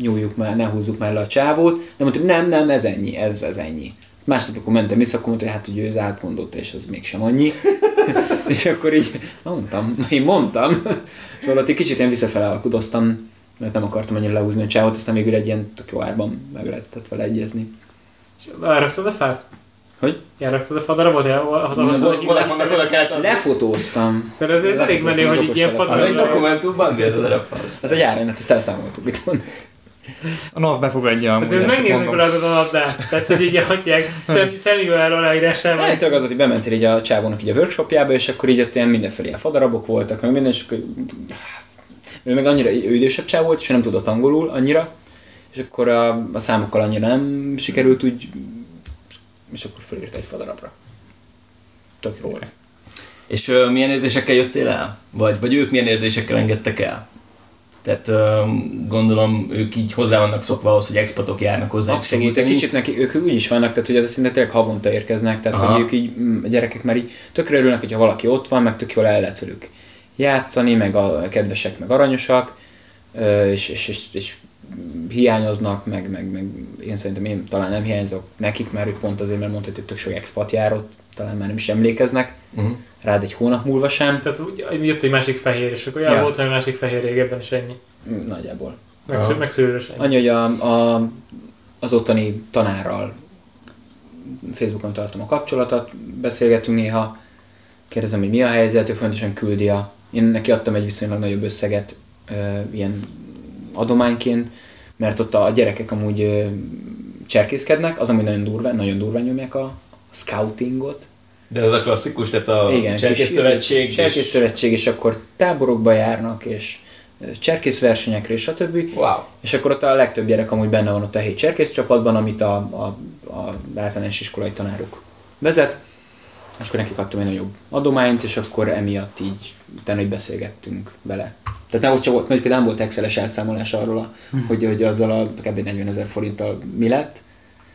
Speaker 4: nyúljuk már, ne húzzuk már le a csávót. De mondta, hogy nem, nem, ez ennyi, ez, ez ennyi. Másnap, akkor mentem vissza, akkor mondta, hogy hát, hogy ő ez átgondolta, és az mégsem annyi. és akkor így mondtam, én mondtam. Szóval ott egy kicsit ilyen visszafele alkudoztam, mert nem akartam annyira lehúzni a csávot, aztán végül egy ilyen tök jó árban meg lehetett vele egyezni.
Speaker 3: És elraktad a fát?
Speaker 4: Hogy?
Speaker 3: Elraktad a fadarabot? Az, az, az.
Speaker 4: Lefotóztam.
Speaker 3: Mert ez, ez elég menő,
Speaker 4: az
Speaker 3: hogy így ilyen
Speaker 4: okostelefonra.
Speaker 1: Az egy dokumentumban, mi ez a darabfasz?
Speaker 4: Ez egy árajánlat, ezt elszámoltuk itt.
Speaker 2: A NAV befogadja amúgy.
Speaker 3: Hát ez megnézni
Speaker 2: mondom.
Speaker 3: rajtad a labdát. Tehát, hogy így hagyják szem, szemüvegel aláírásával.
Speaker 4: Hát tényleg az, hogy bementél így a csávónak így a workshopjába, és akkor így ott ilyen mindenfelé ilyen fadarabok voltak, meg minden, és akkor ő meg annyira ő idősebb csáv volt, és nem tudott angolul annyira, és akkor a, a számokkal annyira nem sikerült úgy, és akkor fölírta egy fadarabra. Tök jó volt.
Speaker 1: És ö, milyen érzésekkel jöttél el? Vagy, vagy ők milyen érzésekkel engedtek el? Tehát ö, gondolom ők így hozzá vannak szokva ahhoz, hogy expatok járnak hozzá
Speaker 4: Abszolút, egy kicsit neki, ők úgy is vannak, tehát hogy az szinte tényleg havonta érkeznek, tehát
Speaker 1: Aha.
Speaker 4: hogy ők így, mm, a gyerekek már így tökre örülnek, hogyha valaki ott van, meg tök jól el lehet velük játszani, meg a kedvesek, meg aranyosak, és, és, és, és hiányoznak, meg, meg, meg én szerintem én talán nem hiányzok nekik, mert ők pont azért, mert mondta, hogy tök sok expat jár ott, talán már nem is emlékeznek,
Speaker 1: Uh-huh.
Speaker 4: rád egy hónap múlva sem,
Speaker 3: Tehát úgy, jött egy másik fehér, és akkor
Speaker 4: Ja.
Speaker 3: volt egy másik fehér régebben, és ennyi.
Speaker 4: Mm, nagyjából.
Speaker 3: Meg,
Speaker 1: Aha.
Speaker 3: sző, meg ennyi.
Speaker 4: Annyi, hogy a, a, az ottani tanárral Facebookon tartom a kapcsolatot, beszélgetünk néha, kérdezem, hogy mi a helyzet, ő fontosan küldi a... Én neki adtam egy viszonylag nagyobb összeget ilyen adományként, mert ott a gyerekek amúgy cserkészkednek, az amúgy nagyon durván, nagyon durván nyomják a, scoutingot.
Speaker 1: De ez a klasszikus, tehát a
Speaker 4: Igen,
Speaker 1: Cserkész
Speaker 4: kis-
Speaker 1: Szövetség.
Speaker 4: Cserkész
Speaker 1: és-
Speaker 4: akkor táborokba járnak, és cserkészversenyekre, és stb.
Speaker 1: Wow.
Speaker 4: És akkor ott a legtöbb gyerek amúgy benne van ott a hét cserkész csapatban, amit a, a, a általános iskolai tanáruk vezet. És akkor nekik adtam egy nagyobb adományt, és akkor emiatt így utána, hogy beszélgettünk vele. Tehát nem, csak volt, mert például nem volt Excel-es elszámolás arról, a, hogy, hogy azzal a kb. 40 ezer forinttal mi lett.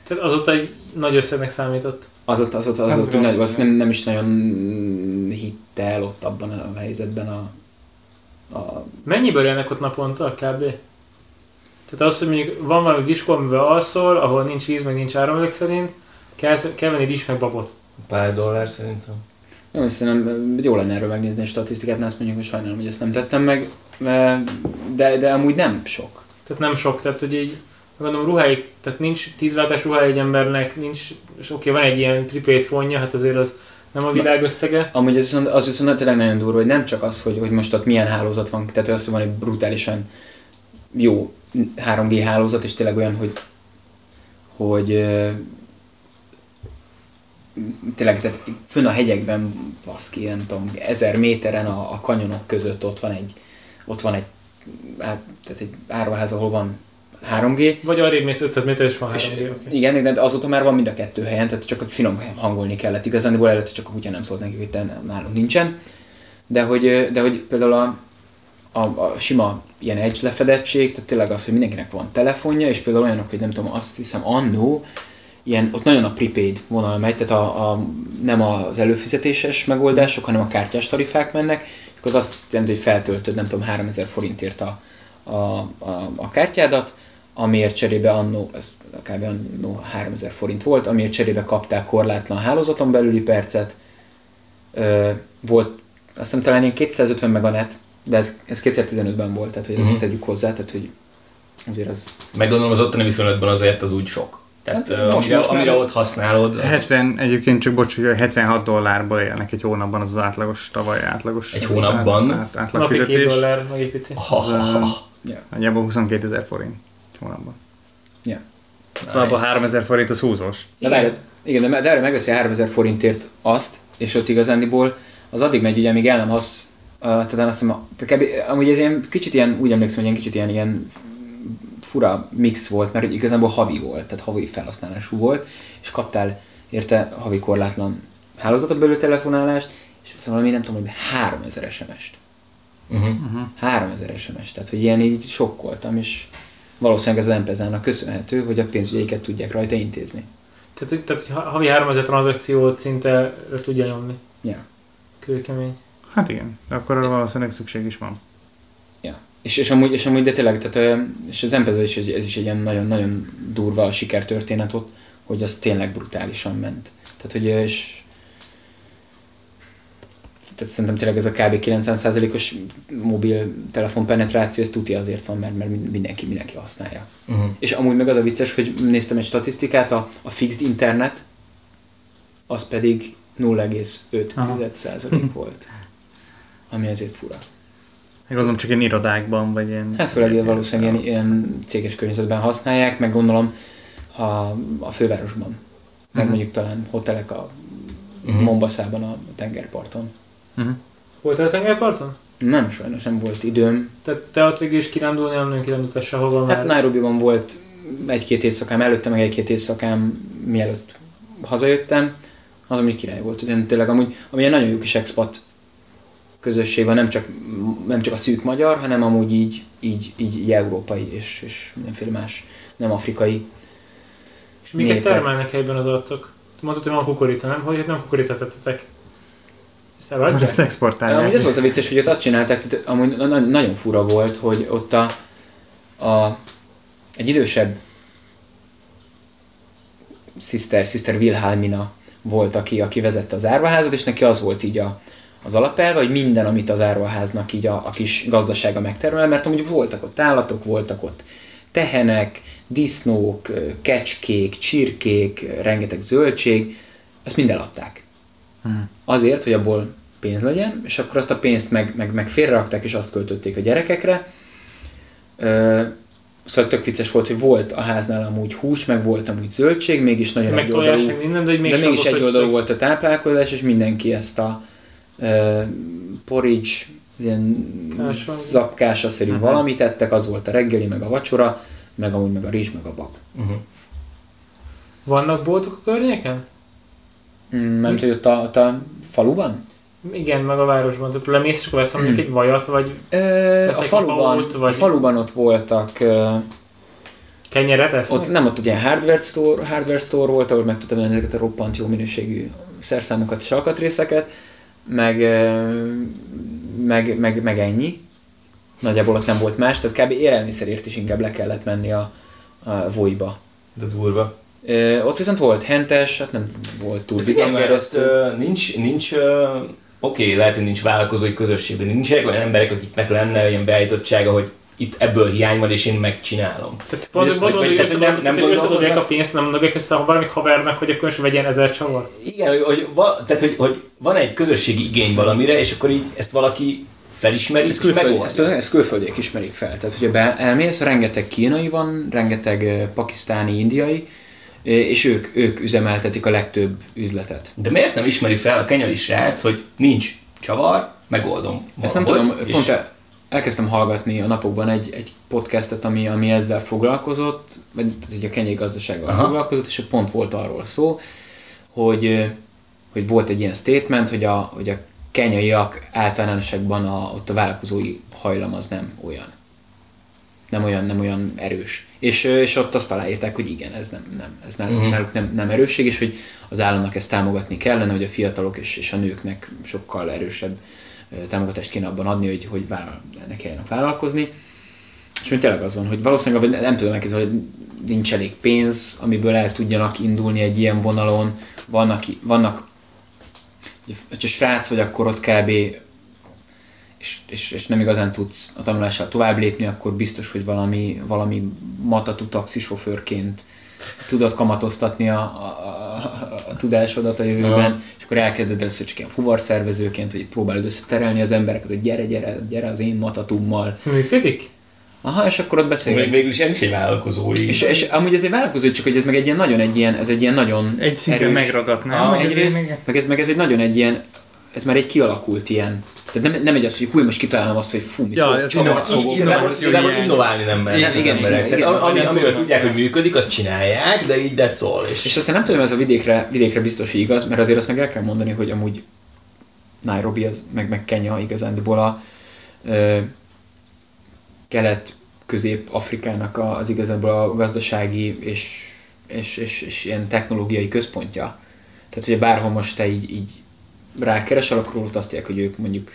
Speaker 3: Tehát azóta egy nagy összegnek számított.
Speaker 4: Az ott, az ott, az
Speaker 2: Ez
Speaker 4: ott
Speaker 2: van,
Speaker 4: nagy, az nem, nem is nagyon hitte el ott abban a helyzetben a, a
Speaker 3: Mennyiből élnek ott naponta kb? Tehát az, hogy mondjuk van valami diskó, amivel alszol, ahol nincs víz, meg nincs áram szerint, kell, kell venni rizs meg babot.
Speaker 1: Pár dollár szerintem.
Speaker 4: Jó, szerintem jó lenne erről megnézni a statisztikát, mert azt mondjuk, hogy sajnálom, hogy ezt nem tettem meg, de, de amúgy nem sok.
Speaker 3: Tehát nem sok, tehát hogy így gondolom ruháig, tehát nincs tíz váltás ruhája egy embernek, nincs, és oké, van egy ilyen prepaid fonja, hát azért az nem a világ összege.
Speaker 4: Amúgy ez viszont, az viszont tényleg nagyon durva, hogy nem csak az, hogy, hogy most ott milyen hálózat van, tehát az, hogy van egy brutálisan jó 3G hálózat, és tényleg olyan, hogy, hogy tényleg, tehát fönn a hegyekben, baszki, nem tudom, ezer méteren a, a kanyonok között ott van egy, ott van egy, á- tehát egy áruház, ahol van 3G,
Speaker 3: Vagy arrébb mész 500 méter, és van 3
Speaker 4: és,
Speaker 3: oké.
Speaker 4: igen, de azóta már van mind a kettő helyen, tehát csak finom hangolni kellett igazán, előtte csak a kutya nem szólt nekik, hogy nálunk nincsen. De hogy, de hogy például a, a, a sima ilyen edge lefedettség, tehát tényleg az, hogy mindenkinek van telefonja, és például olyanok, hogy nem tudom, azt hiszem annó, ilyen, ott nagyon a prepaid vonal megy, tehát a, a, nem az előfizetéses megoldások, hanem a kártyás tarifák mennek, és akkor az azt jelenti, hogy feltöltöd, nem tudom, 3000 forintért a, a, a, a kártyádat, amiért cserébe annó, ez kb. annó 3000 forint volt, amiért cserébe kaptál korlátlan hálózaton belüli percet, ö, volt azt hiszem talán ilyen 250 meganet, De ez, ez 2015-ben volt, tehát hogy ezt
Speaker 1: Mhm.
Speaker 4: tegyük hozzá, tehát hogy azért az...
Speaker 1: Meg gondolom az ottani viszonylatban azért az úgy sok. Tehát
Speaker 4: Hát most-
Speaker 1: amire,
Speaker 4: most
Speaker 1: amire ott használod, az
Speaker 2: 70, egyébként csak bocs, hogy 76 dollárból élnek egy hónapban, az az átlagos, tavaly átlagos.
Speaker 1: Egy hónapban?
Speaker 2: Át, átlag
Speaker 3: Napi két
Speaker 2: fizetés.
Speaker 3: dollár, meg egy pici.
Speaker 1: Ha, ha, ha.
Speaker 4: Ja.
Speaker 2: Nagyjából 22 ezer forint egy hónapban.
Speaker 4: Ja.
Speaker 2: Szóval abban 3000 forint az húzós.
Speaker 4: De várj, igen, de, de erre megveszi 3000 forintért azt, és ott igazándiból az addig megy, ugye, amíg el nem hasz, uh, tehát azt hiszem, a- tehát kb, amúgy ez ilyen kicsit ilyen, úgy emlékszem, hogy ilyen kicsit ilyen, ilyen fura mix volt, mert igazából havi volt, tehát havi felhasználású volt, és kaptál érte havi korlátlan hálózatot belül telefonálást, és valami nem tudom, hogy 3000 SMS-t.
Speaker 1: Uh-huh.
Speaker 4: 3000 SMS, tehát hogy ilyen így sokkoltam, és valószínűleg az MPZ-nak köszönhető, hogy a pénzügyeiket tudják rajta intézni.
Speaker 3: Tehát, tehát hogy havi 3000 tranzakciót szinte tudja nyomni.
Speaker 4: Ja.
Speaker 3: Kőkemény.
Speaker 2: Hát igen, de akkor arra valószínűleg szükség is van.
Speaker 4: Ja. És, és, amúgy, és amúgy, de tényleg, tehát, és az MPZ is, ez is egy ilyen nagyon-nagyon durva sikertörténet ott, hogy az tényleg brutálisan ment. Tehát, hogy és tehát szerintem tényleg ez a kb. 90%-os mobiltelefon penetráció, ez tuti azért van, mert, mert mindenki, mindenki használja.
Speaker 1: Uh-huh.
Speaker 4: És amúgy meg az a vicces, hogy néztem egy statisztikát, a, a fixed internet, az pedig 0,5% volt. Ami ezért fura.
Speaker 2: Meg gondolom csak ilyen irodákban, vagy ilyen...
Speaker 4: Hát főleg ilyen valószínűleg ilyen, ilyen céges környezetben használják, meg gondolom a, a fővárosban. Meg
Speaker 2: Mhm.
Speaker 4: mondjuk talán hotelek a
Speaker 1: Mhm.
Speaker 4: Mombaszában a tengerparton.
Speaker 2: Uh-huh.
Speaker 3: Voltál a tengerparton?
Speaker 4: Nem, sajnos nem volt időm.
Speaker 3: Tehát te ott végül is kirándulni, nem nagyon kirándultál sehova, mert...
Speaker 4: Hát Nairobiban volt egy-két éjszakám előtte, meg egy-két éjszakám mielőtt hazajöttem. Az, ami király volt. Ugye tényleg amúgy, ami egy nagyon jó kis expat közösség van, nem csak, nem csak a szűk magyar, hanem amúgy így, így, így, így európai és, és mindenféle más, nem afrikai.
Speaker 3: És miket
Speaker 4: népek.
Speaker 3: termelnek helyben az arcok? Mondtad, hogy van kukorica, nem? Hogy nem kukoricát tettetek? Ezt eladják?
Speaker 2: ezt exportálják.
Speaker 4: Amúgy ez volt a vicces, hogy ott azt csinálták, tehát amúgy na- na- nagyon fura volt, hogy ott a, a egy idősebb Sister, Sister Wilhelmina volt, aki, aki vezette az árvaházat, és neki az volt így a, az alapelve, hogy minden, amit az árvaháznak így a, a kis gazdasága megtermel, mert amúgy voltak ott állatok, voltak ott tehenek, disznók, kecskék, csirkék, rengeteg zöldség, ezt mind eladták.
Speaker 2: Hmm.
Speaker 4: Azért, hogy abból pénz legyen, és akkor azt a pénzt meg, meg, meg félrerakták, és azt költötték a gyerekekre. Ö, szóval tök vicces volt, hogy volt a háznál amúgy hús, meg volt amúgy zöldség, mégis nagyon
Speaker 3: Meg tojás, meg minden, de, hogy
Speaker 4: de
Speaker 3: mégis
Speaker 4: mégis egy oldalú volt a táplálkozás, és mindenki ezt a porridge, ilyen zapkásaszerű
Speaker 2: Mhm.
Speaker 4: uh-huh. valamit ettek, az volt a reggeli, meg a vacsora, meg amúgy meg a rizs, meg a bab.
Speaker 1: Uh-huh.
Speaker 3: Vannak boltok a környéken?
Speaker 4: Mm, nem tudod, ott a, ott a faluban?
Speaker 3: Igen, meg a városban. Tehát lemész, és akkor veszem mondjuk egy vajat, vagy
Speaker 4: Ö, a, faluban, a
Speaker 3: vagy-
Speaker 4: faluban ott voltak, ö,
Speaker 3: kenyeret esznek?
Speaker 4: ott, nem ott ugye hardware store, hardware store volt, ahol meg tudtam venni ezeket a roppant jó minőségű szerszámokat és alkatrészeket, meg, meg, meg, meg ennyi. Nagyjából ott nem volt más, tehát kb. élelmiszerért is inkább le kellett menni a, a Vojba.
Speaker 1: De durva.
Speaker 4: Ö, ott viszont volt hentes, hát nem volt túl
Speaker 1: ö, nincs, nincs oké, okay, lehet, hogy nincs vállalkozói közösség, de nincsenek olyan emberek, akiknek lenne olyan beállítottsága, hogy itt ebből hiány van, és én megcsinálom.
Speaker 3: Tehát pont,
Speaker 1: vagy-
Speaker 3: hogy
Speaker 1: hogy nem- nem
Speaker 3: összedobják a pénzt, nem mondok össze a valamik havernak, hogy akkor is vegyen ezer csavart.
Speaker 1: Igen, hogy, hogy, va, tehát, hogy, hogy van egy közösségi igény valamire, és akkor így ezt valaki felismeri,
Speaker 4: Ezt,
Speaker 1: és
Speaker 4: külföld, ezt, ezt külföldiek ismerik fel. Tehát, hogyha be, elmész, rengeteg kínai van, rengeteg pakisztáni, indiai, és ők, ők üzemeltetik a legtöbb üzletet.
Speaker 1: De miért nem ismeri fel a kenyai srác, hogy nincs csavar, megoldom.
Speaker 4: Ezt nem
Speaker 1: valahogy,
Speaker 4: tudom,
Speaker 1: és
Speaker 4: pont el- elkezdtem hallgatni a napokban egy, egy podcastet, ami, ami ezzel foglalkozott, vagy így a kenyai gazdasággal
Speaker 1: Aha.
Speaker 4: foglalkozott, és pont volt arról szó, hogy, hogy volt egy ilyen statement, hogy a, hogy a kenyaiak általánosságban a, ott a vállalkozói hajlam az nem olyan. Nem olyan, nem olyan erős. És, és ott azt aláírták, hogy igen, ez nem, nem, ez náluk,
Speaker 1: Mhm.
Speaker 4: náluk nem, nem erősség, és hogy az államnak ezt támogatni kellene, hogy a fiatalok és, és a nőknek sokkal erősebb ö, támogatást kéne abban adni, hogy, hogy vállal, ne kelljenek vállalkozni. És hogy tényleg az van, hogy valószínűleg nem tudom elképzelni, hogy nincs elég pénz, amiből el tudjanak indulni egy ilyen vonalon. Vannak, vannak hogyha srác vagy, akkor ott kb. és, és, és nem igazán tudsz a tanulással tovább lépni, akkor biztos, hogy valami, valami matatú taxisofőrként tudod kamatoztatni a, a, a, a tudásodat a jövőben,
Speaker 1: Aha.
Speaker 4: és akkor elkezded először csak ilyen fuvarszervezőként, hogy próbálod összeterelni az embereket, hogy gyere, gyere, gyere az én matatummal.
Speaker 3: Ez működik?
Speaker 4: Aha, és akkor ott
Speaker 1: Még
Speaker 4: beszélgetünk.
Speaker 1: végül is ez is egy vállalkozói.
Speaker 4: És, és amúgy ez egy vállalkozó, csak hogy ez meg egy ilyen nagyon egy ilyen, ez egy ilyen nagyon
Speaker 2: Egy szinten
Speaker 4: erős,
Speaker 2: megragadnám.
Speaker 1: Ah,
Speaker 4: egyrészt,
Speaker 2: még-
Speaker 4: meg ez, meg ez egy nagyon egy ilyen, ez már egy kialakult ilyen, tehát nem, nem egy az, hogy hú, most kitalálom azt, hogy fú, mit
Speaker 2: Ja,
Speaker 4: fog,
Speaker 2: ez
Speaker 4: fogok.
Speaker 1: Igazából, innoválni nem mernek
Speaker 4: Igen,
Speaker 1: az emberek.
Speaker 4: igen,
Speaker 1: ami, tudják, hogy működik, azt csinálják, de így that's all. És,
Speaker 4: És aztán nem tudom, ez a vidékre, vidékre biztos, hogy igaz, mert azért azt meg el kell mondani, hogy amúgy Nairobi, az, meg, meg Kenya igazándiból a ö, kelet-közép-afrikának a- az igazából a gazdasági és, és, és, és ilyen technológiai központja. Tehát, hogy bárhol most te így, így rákeresel, akkor róluk azt mondják, hogy ők mondjuk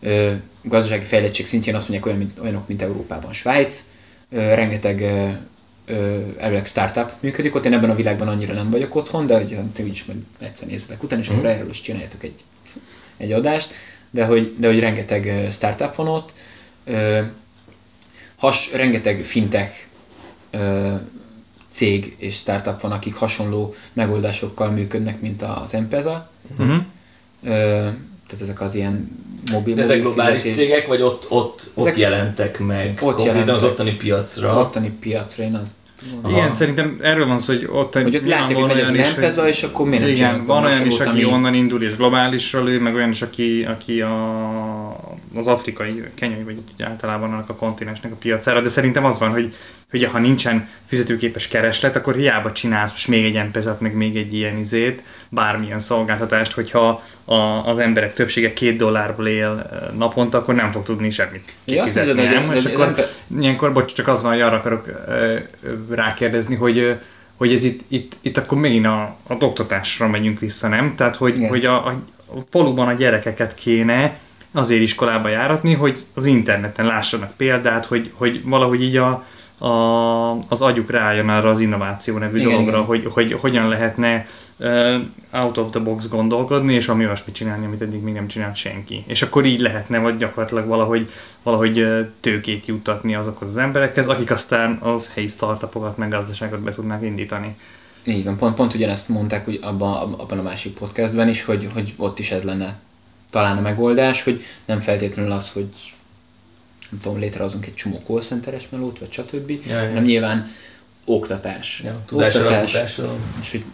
Speaker 4: ö, gazdasági fejlettség szintjén azt mondják olyan, mint, olyanok, mint Európában Svájc, ö, rengeteg ö, elvileg startup működik ott, én ebben a világban annyira nem vagyok otthon, de hogy te úgyis majd egyszer nézzetek utána, és akkor erről is csináljátok egy, egy adást, de hogy, de hogy rengeteg startup van ott, ö, has, rengeteg fintech ö, cég és startup van, akik hasonló megoldásokkal működnek, mint az M-Pesa.
Speaker 2: Mhm.
Speaker 4: Ö, tehát ezek az ilyen mobil,
Speaker 1: de ezek globális
Speaker 4: fizetés-
Speaker 1: cégek, vagy ott, ott, ott
Speaker 4: Ezek-
Speaker 1: jelentek meg?
Speaker 4: Ott jelentek.
Speaker 1: az ottani piacra.
Speaker 4: ottani piacra, én azt
Speaker 1: Aha.
Speaker 2: Igen, szerintem erről van szó, hogy ott
Speaker 4: Hogy ott látják, hogy megy az
Speaker 2: hogy-
Speaker 4: és akkor miért
Speaker 2: Igen, van olyan is, aki
Speaker 4: ami-
Speaker 2: onnan indul és globálisra lő, meg olyan is, aki, aki a, az afrikai, kenyai, vagy általában annak a kontinensnek a piacára, de szerintem az van, hogy, hogy ha nincsen fizetőképes kereslet, akkor hiába csinálsz most még egy empezet, meg még egy ilyen izét, bármilyen szolgáltatást, hogyha a, az emberek többsége két dollárból él naponta, akkor nem fog tudni semmit
Speaker 4: Ja,
Speaker 2: kifizetni,
Speaker 4: hogy-
Speaker 2: nem?
Speaker 4: de-
Speaker 2: És
Speaker 4: de-
Speaker 2: akkor
Speaker 4: nem-
Speaker 2: ilyenkor, bocs, csak az van, hogy arra akarok ö, ö, rákérdezni, hogy ö, hogy ez itt, itt, itt akkor megint a, a oktatásra megyünk vissza, nem? Tehát, hogy,
Speaker 4: Igen.
Speaker 2: hogy a, a faluban a gyerekeket kéne azért iskolába járatni, hogy az interneten lássanak példát, hogy, hogy valahogy így a, a, az agyuk rájön arra az innováció nevű
Speaker 4: Igen,
Speaker 2: dologra,
Speaker 4: igen.
Speaker 2: Hogy, hogy hogyan lehetne uh, out of the box gondolkodni, és ami olyasmit csinálni, amit eddig még nem csinált senki. És akkor így lehetne, vagy gyakorlatilag valahogy, valahogy tőkét juttatni azokhoz az emberekhez, akik aztán az helyi startupokat, meg gazdaságot be tudnák indítani.
Speaker 4: Így van, pont, pont ugyanezt mondták hogy abban, abban a másik podcastben is, hogy, hogy ott is ez lenne talán a megoldás, hogy nem feltétlenül az, hogy nem tudom, létrehozunk egy csomó call centeres melót, vagy stb.,
Speaker 1: Ja, ja.
Speaker 4: hanem nyilván oktatás.
Speaker 1: Ja, tudásalapításra.
Speaker 4: és hogy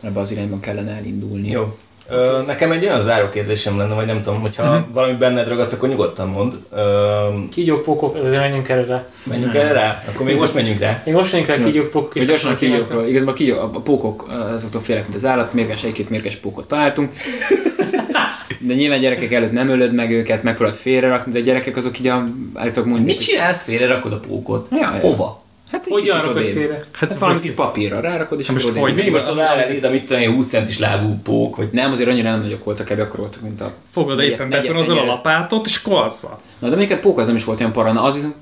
Speaker 4: ebbe az irányban kellene elindulni.
Speaker 1: Jó. Ö, nekem egy olyan záró kérdésem lenne, vagy nem tudom, hogyha uh-huh. valami benned ragadt, akkor nyugodtan mondd. Ö,
Speaker 3: Kígyók, pókok, ezért menjünk el rá.
Speaker 1: menjünk el rá? Akkor még most menjünk rá.
Speaker 3: Még most menjünk rá kígyók, pókok és
Speaker 4: gyorsan a kígyókról. Igazából a, kígyó, a pókok azoktól félek, mint az állat, mérges, egy-két mérges pókot találtunk. De nyilván gyerekek előtt nem ölöd meg őket, megpróbálod félrerakni, de a gyerekek azok így a, állítólag mondjuk,
Speaker 1: Mit csinálsz? Félre rakod a pókot?
Speaker 4: Ja, ja.
Speaker 1: Hova?
Speaker 4: Hát kicsit
Speaker 3: rakod félre?
Speaker 4: Hát
Speaker 2: Hát
Speaker 4: valami
Speaker 2: hogy-
Speaker 4: kis papírra rárakod, és
Speaker 2: Hát most hogy?
Speaker 1: Mi most oda áll ide, mit tudom én, 20 centis lábú pók, vagy
Speaker 4: Nem, azért annyira nem nagyok voltak ebbe, akkor voltak, mint a...
Speaker 2: Fogod
Speaker 4: Negyed-
Speaker 2: éppen betonozol a lapátot, és azzal.
Speaker 4: Na de még egy pók az nem is volt olyan para, na az viszont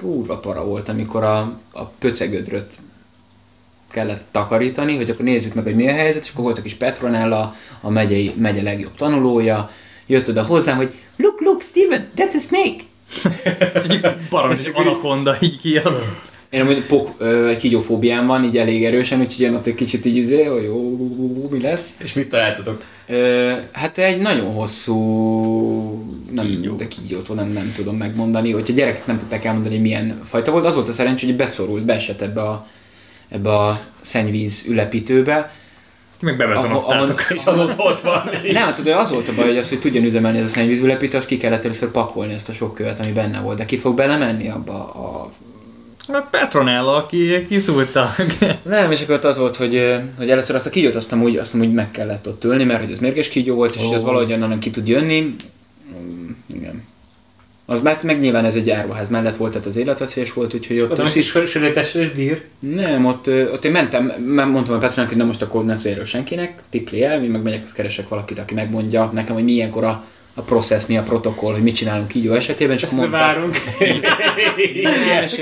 Speaker 4: kurva para volt, amikor a, a pöcegödröt kellett takarítani, hogy akkor nézzük meg, hogy mi a helyzet, és akkor volt a kis Petronella, a megyei, megye legjobb tanulója, jött oda hozzám, hogy look, look, Steven, that's a snake!
Speaker 2: És baromi egy anakonda így kijön.
Speaker 4: Én amúgy pók, ö, egy kígyófóbiám van, így elég erősen, úgyhogy én ott egy kicsit így izé, hogy jó, mi lesz.
Speaker 1: És mit találtatok?
Speaker 4: Ö, hát egy nagyon hosszú, nem, kígyó. de kígyót nem, nem tudom megmondani, hogy a gyerekek nem tudták elmondani, milyen fajta volt. Az volt a szerencsé, hogy beszorult, beesett ebbe a, ebbe a szennyvíz ülepítőbe.
Speaker 2: Ti meg bebetonoztátok.
Speaker 4: Ahol-
Speaker 1: És azóta ott van.
Speaker 4: Nem, hát tudod, az volt a baj, hogy az, hogy tudjon üzemelni ez a szennyvíz ülepítő, az ki kellett először pakolni ezt a sok követ, ami benne volt. De ki fog belemenni abba a
Speaker 2: A Petronella, aki kiszúrta.
Speaker 4: Nem, és akkor ott az volt, hogy, hogy először azt a kígyót azt amúgy, azt amúgy meg kellett ott ölni, mert hogy ez mérges kígyó volt, és oh. az valahogy onnan ki tud jönni. Mm, Igen. Az meg, meg nyilván ez egy áruház mellett volt, tehát az életveszélyes volt, úgyhogy ott...
Speaker 3: Oda is sörétes és dír.
Speaker 4: nem, ott, ott én mentem, m- mondtam a Petrának, hogy na most akkor ne szólj erről senkinek, tipli el, mi meg megyek, azt keresek valakit, aki megmondja nekem, hogy milyenkor a, a process, mi a protokoll, hogy mit csinálunk kígyó esetében, és
Speaker 3: Ezt
Speaker 4: mondták,
Speaker 3: várunk.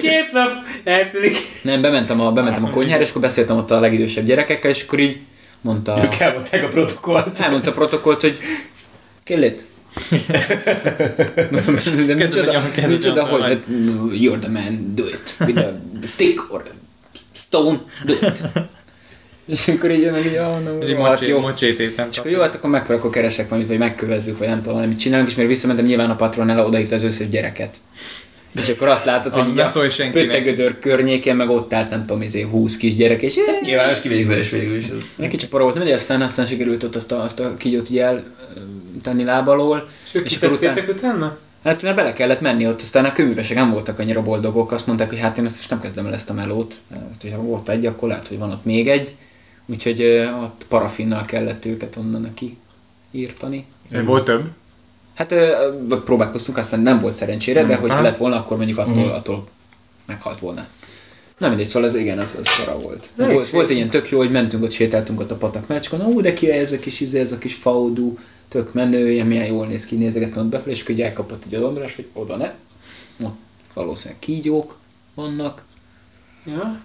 Speaker 3: Két nap eltűnik.
Speaker 4: nem, bementem a, bementem a konyhára, és akkor beszéltem ott a legidősebb gyerekekkel, és akkor így mondta...
Speaker 1: Ők elmondták a protokollt.
Speaker 4: elmondta a protokollt, hogy kill it, Mondom, de micsoda, micsoda, hogy you're the man, do it. With a stick or a stone, do it. És akkor így jön, hogy ja, no,
Speaker 2: És így
Speaker 4: hát
Speaker 2: mocsé,
Speaker 4: jó.
Speaker 2: mocsét éppen
Speaker 4: És akkor jó, hát akkor meg akkor keresek valamit, vagy megkövezzük, vagy nem tudom, valamit csinálunk, és mire visszamentem, nyilván a patronella odaírta az összes gyereket. És akkor azt látod, hogy a
Speaker 2: senkinek.
Speaker 4: pöcegödör környékén, meg ott állt, nem tudom, izé 20 kisgyerek, és
Speaker 1: Nyilvános kivégzés végül is ez.
Speaker 4: egy kicsit para volt, de aztán, aztán sikerült ott azt a, azt a kígyót így el tenni láb alól.
Speaker 3: És
Speaker 4: És akkor
Speaker 3: kiszedtétek utána?
Speaker 4: Hát utána bele kellett menni ott, aztán a köművesek nem voltak annyira boldogok, azt mondták, hogy hát én ezt most nem kezdem el ezt a melót, hát, hogyha volt egy, akkor lehet, hogy van ott még egy, úgyhogy ott parafinnal kellett őket onnan neki írtani.
Speaker 2: Volt több?
Speaker 4: Hát próbálkoztunk, aztán nem volt szerencsére, de hogyha
Speaker 2: Aha.
Speaker 4: lett volna, akkor mondjuk attól,
Speaker 1: Mhm.
Speaker 4: attól meghalt volna. Na mindegy, szóval ez igen, az, az szara volt.
Speaker 3: Ez
Speaker 4: Volt, volt egy ilyen tök jó, hogy mentünk ott, sétáltunk ott a patak mecskon, ó, de ki ez a kis izé, ez a kis faudú, tök menő, ilyen milyen jól néz ki, nézegettem ott befelé, és így elkapott egy adomrás, hogy oda ne. Ott valószínűleg kígyók vannak.
Speaker 3: Ja.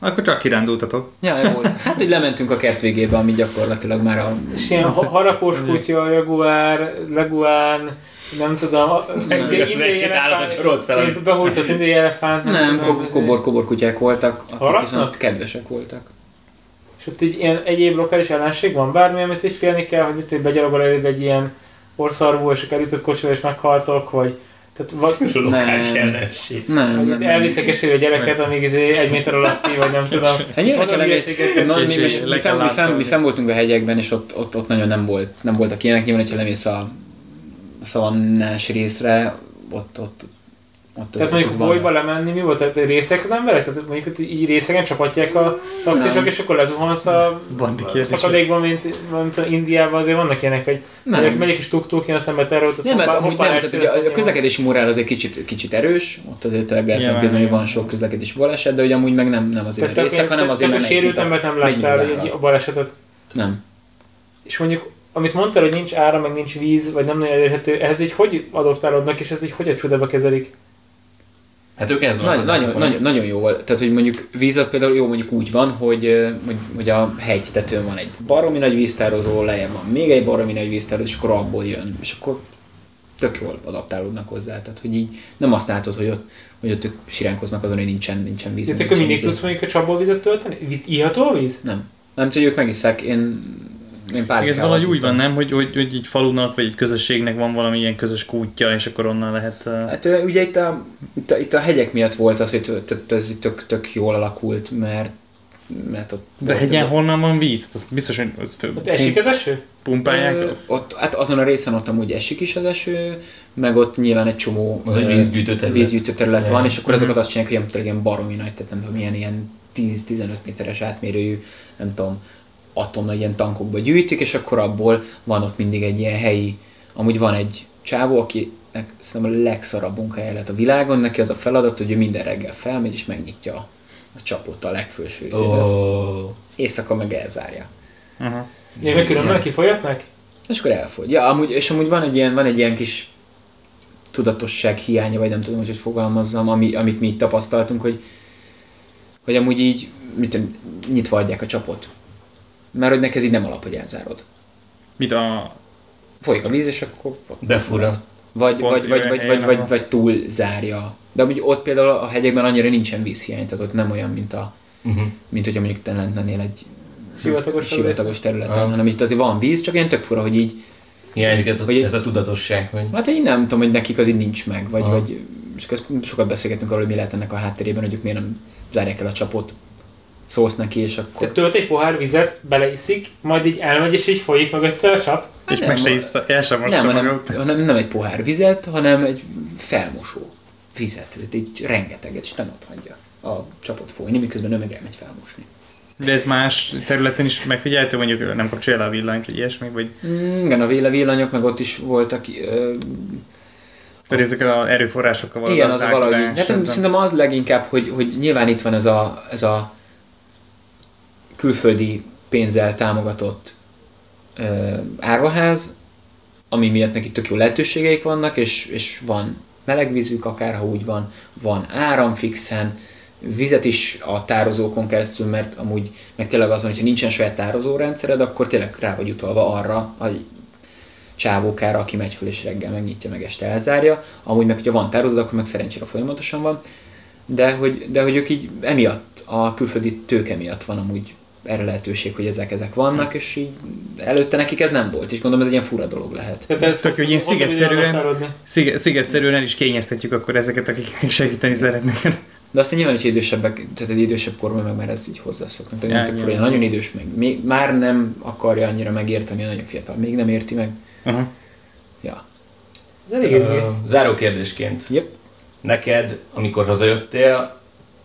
Speaker 2: Akkor csak kirándultatok.
Speaker 4: Ja, jó volt. Hát, hogy lementünk a kert végébe, ami gyakorlatilag már a...
Speaker 3: És ilyen ha- harapós kutya, jaguár, leguán, nem tudom,
Speaker 4: Nem,
Speaker 1: egy-két
Speaker 3: indiai
Speaker 1: állatot
Speaker 3: elefánt,
Speaker 1: sorolt fel,
Speaker 3: Behúzott indiai elefánt,
Speaker 4: Nem,
Speaker 3: izé.
Speaker 4: kobor-kobor kutyák voltak, akik viszont kedvesek voltak.
Speaker 3: És ott így ilyen egyéb lokális ellenség van, bármi, amit így félni kell, hogy egy begyalogol egy ilyen orszarvú, és akkor ütött kocsival, és meghaltok, vagy tehát vagy,
Speaker 1: Lokális
Speaker 4: Nem.
Speaker 1: ellenség.
Speaker 4: Nem, nem, nem.
Speaker 3: elviszek esély a gyereket, amíg izé egy méter alatti, vagy nem tudom.
Speaker 4: Hát nyilván, lemész,
Speaker 3: hülyeséget,
Speaker 4: na, mi, mi, fenn,
Speaker 2: kell
Speaker 4: mi, fenn, mi fenn voltunk a hegyekben, és ott, ott, ott nagyon nem, volt, nem voltak ilyenek. Nyilván, hogyha lemész a szavannás részre, ott, ott, ott
Speaker 3: Tehát
Speaker 4: ott
Speaker 3: mondjuk
Speaker 4: az
Speaker 3: folyba
Speaker 4: van.
Speaker 3: lemenni, mi volt? Tehát részek az emberek? Tehát mondjuk ott így részegen csapatják a taxisok, és akkor lezuhansz a szakadékban, mint, mint Indiában azért vannak ilyenek, hogy
Speaker 4: Nem.
Speaker 3: megyek, megyek is tuk-tuk, jön szembe terrautót,
Speaker 4: Nem, mert amúgy nem, tehát ugye a, a közlekedési morál azért kicsit, kicsit erős, ott azért tényleg lehet
Speaker 2: Nyilván,
Speaker 4: hogy van sok közlekedési baleset, de ugye amúgy meg nem, nem azért
Speaker 3: Tehát
Speaker 4: a részek, hanem azért mennek,
Speaker 3: te sérült
Speaker 4: mint a-
Speaker 3: embert nem láttál a balesetet.
Speaker 4: Nem.
Speaker 3: És mondjuk, amit mondtál, hogy nincs ára, meg nincs víz, vagy nem nagyon elérhető, ehhez így hogy adoptálódnak, és ez így hogy a csodába kezelik?
Speaker 1: Hát ők ez van
Speaker 4: Nagyon, nagyon, nagyon, jó volt. Tehát, hogy mondjuk vízat például jó mondjuk úgy van, hogy, hogy, hogy a hegy tetőn van egy baromi nagy víztározó, lejjebb van még egy baromi nagy víztározó, és akkor abból jön. És akkor tök jól adaptálódnak hozzá. Tehát, hogy így nem azt látod, hogy ott, hogy ott ők siránkoznak azon, hogy nincsen, nincsen víz.
Speaker 3: Tehát akkor mindig tudsz mondjuk a csapból vizet tölteni? Itt Iható a víz?
Speaker 4: Nem. Nem tudjuk, ők megisszák. Én,
Speaker 2: Ez valahogy úgy van, nem? Hogy, hogy, hogy egy falunak vagy egy közösségnek van valami ilyen közös kútja, és akkor onnan lehet... Uh...
Speaker 4: Hát ugye itt a, itt, a, itt a hegyek miatt volt az, hogy ez tök, tök jól alakult, mert, mert ott
Speaker 2: De
Speaker 4: volt-
Speaker 2: hegyen honnan van víz? Hát azt biztos, hogy azt fő-
Speaker 3: Ott esik az eső?
Speaker 2: pumpálják.
Speaker 4: Ö, ott, hát azon a részen ott amúgy esik is az eső, meg ott nyilván egy csomó
Speaker 1: Az egy
Speaker 4: ö,
Speaker 1: vízgyűjtő terület.
Speaker 4: vízgyűjtő terület van, és akkor
Speaker 2: Mhm.
Speaker 4: azokat azt csinálják, hogy ilyen baromi nagy, tehát nem tudom, milyen ilyen 10-15 méteres átmérőjű, nem tudom, atomna ilyen tankokba gyűjtik, és akkor abból van ott mindig egy ilyen helyi, amúgy van egy csávó, akinek szerintem a legszarabb munkája lett a világon, neki az a feladat, hogy ő minden reggel felmegy és megnyitja a, a csapot a legfőső részét, azt
Speaker 1: Ó,
Speaker 4: éjszaka meg elzárja.
Speaker 2: Aha.
Speaker 3: Még meg különben kifolyatnak?
Speaker 4: És akkor elfogy. Ja, amúgy, és amúgy van egy ilyen, van egy ilyen kis tudatosság hiánya, vagy nem tudom, hogy hogy fogalmazzam, ami, amit mi itt tapasztaltunk, hogy, hogy amúgy így mit nyitva adják a csapot. Mert hogy neked így nem alap, hogy elzárod.
Speaker 2: Mit a...
Speaker 4: Folyik a víz, és akkor...
Speaker 1: de fura.
Speaker 4: Vagy,
Speaker 2: Pont
Speaker 4: vagy, vagy, vagy, vagy, vagy, vagy túl zárja. De amúgy ott például a hegyekben annyira nincsen vízhiány, tehát ott nem olyan, mint, a,
Speaker 1: Uh-huh.
Speaker 4: mint hogyha mondjuk te lennél egy
Speaker 3: Sivatagos
Speaker 4: sivatagos területen,
Speaker 1: Ah.
Speaker 4: hanem itt azért van víz, csak ilyen tök fura, hogy így
Speaker 1: Hiányzik ez a-
Speaker 4: Hogy-
Speaker 1: ez a tudatosság, hogy
Speaker 4: Hát én nem tudom, hogy nekik az így nincs meg, vagy,
Speaker 1: Aha.
Speaker 4: vagy és sokat beszélgetünk arról, hogy mi lehet ennek a háttérében, hogy ők miért nem zárják el a csapot, szólsz neki, és akkor...
Speaker 3: Tehát tölt egy pohár vizet, beleiszik, majd így elmegy, és így folyik mögötte a csap.
Speaker 2: És
Speaker 4: nem,
Speaker 2: meg se isz, el sem
Speaker 4: nem, hanem,
Speaker 2: magad.
Speaker 4: hanem nem egy pohár vizet, hanem egy felmosó vizet, tehát így rengeteget, és nem ott hagyja a csapot folyni, miközben ő meg elmegy felmosni.
Speaker 2: De ez más területen is megfigyelhető, mondjuk nem kapcsolja le a villanyt, vagy ilyesmi, vagy
Speaker 4: Mm, igen, a véle villanyok, meg ott is voltak ö,
Speaker 2: vagy ezek az erőforrásokkal való
Speaker 4: Igen, az valahogy. Hát
Speaker 2: nem
Speaker 4: szerintem az leginkább, hogy, hogy nyilván itt van ez a, ez a külföldi pénzzel támogatott ö, árvaház, ami miatt neki tök jó lehetőségeik vannak, és, és van melegvízük, akár ha úgy van, van áram fixen, vizet is a tározókon keresztül, mert amúgy meg tényleg az van, hogyha nincsen saját tározórendszered, akkor tényleg rá vagy utalva arra, hogy csávókára, aki megy föl és reggel megnyitja, meg este elzárja. Amúgy meg, hogyha van tározat, akkor meg szerencsére folyamatosan van. De hogy, de hogy ők így emiatt, a külföldi tőke miatt van amúgy erre lehetőség, hogy ezek, ezek vannak, és így előtte nekik ez nem volt, és gondolom ez egy ilyen fura dolog lehet.
Speaker 3: Tehát ez
Speaker 2: Tök hogy ilyen szigetszerűen-. Sziget, szigetszerűen el is kényeztetjük akkor ezeket, akik segíteni szeretnék.
Speaker 4: De aztán nyilván, hogy idősebbek, tehát egy idősebb korban meg már ez így hozzászoknak. Tehát fura,
Speaker 2: nyilván.
Speaker 4: nagyon idős meg. Még, már nem akarja annyira megérteni a nagyon fiatal. Még nem érti meg.
Speaker 2: Aha.
Speaker 4: Ja.
Speaker 3: Ez elég.
Speaker 1: Ö, Záró kérdésként.
Speaker 4: Yep.
Speaker 1: Neked, amikor hazajöttél,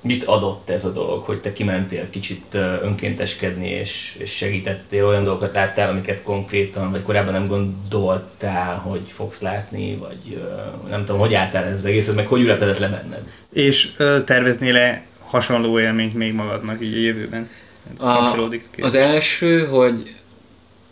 Speaker 1: mit adott ez a dolog, hogy te kimentél kicsit önkénteskedni, és, és segítettél, olyan dolgokat láttál, amiket konkrétan, vagy korábban nem gondoltál, hogy fogsz látni, vagy nem tudom, hogy álltál ez az egészet, meg hogy ülepedett le benned?
Speaker 2: És terveznél-e hasonló élményt még magadnak így a jövőben? Ez
Speaker 4: A,
Speaker 2: kapcsolódik a
Speaker 4: az első, hogy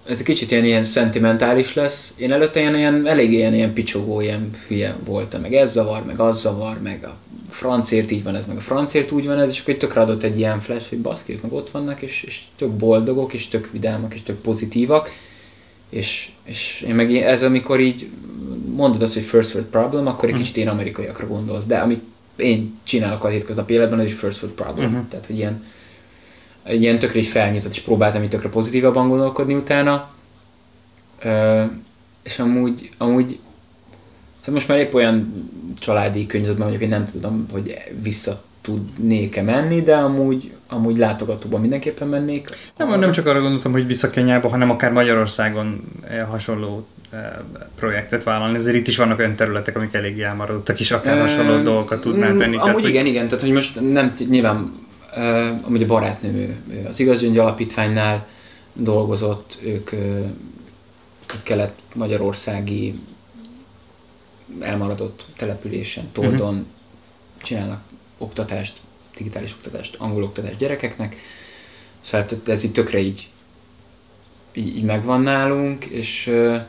Speaker 4: ez egy kicsit ilyen, ilyen szentimentális lesz. Én előtte ilyen, ilyen elég ilyen, ilyen picsogó, ilyen hülye voltam, meg ez zavar, meg az zavar, meg a francért így van ez, meg a francért úgy van ez, és akkor tökre adott egy ilyen flash, hogy baszki, ők meg ott vannak, és, és tök boldogok, és tök vidámak, és tök pozitívak. És, és én meg ez, amikor így mondod azt, hogy first world problem, akkor egy kicsit én amerikaiakra gondolsz, de amit én csinálok a hétköznapi életben, az is first world problem.
Speaker 2: Mhm.
Speaker 4: Tehát, hogy ilyen, ilyen tökre így felnyitott, és próbáltam így tökre pozitívabban gondolkodni utána. Ö, és amúgy, amúgy hát most már épp olyan családi környezetben vagyok, hogy nem tudom, hogy vissza tudnék-e menni, de amúgy, amúgy látogatóban mindenképpen mennék.
Speaker 2: Nem, nem csak arra gondoltam, hogy vissza Kenyába, hanem akár Magyarországon eh, hasonló eh, projektet vállalni. Ezért itt is vannak olyan területek, amik elég elmaradottak, és akár hasonló
Speaker 4: Ö,
Speaker 2: dolgokat tudnál
Speaker 4: mm,
Speaker 2: tenni.
Speaker 4: Amúgy
Speaker 2: hogy-
Speaker 4: igen, igen, tehát hogy most nem, nyilván uh, amúgy a barátnőm ő, az Igazgyöngy Alapítványnál dolgozott, ők kelet-magyarországi elmaradott településen, Toldon
Speaker 2: Mhm.
Speaker 4: csinálnak oktatást, digitális oktatást, angol oktatást gyerekeknek. Szóval ez így tökre így, így, így megvan nálunk, és uh,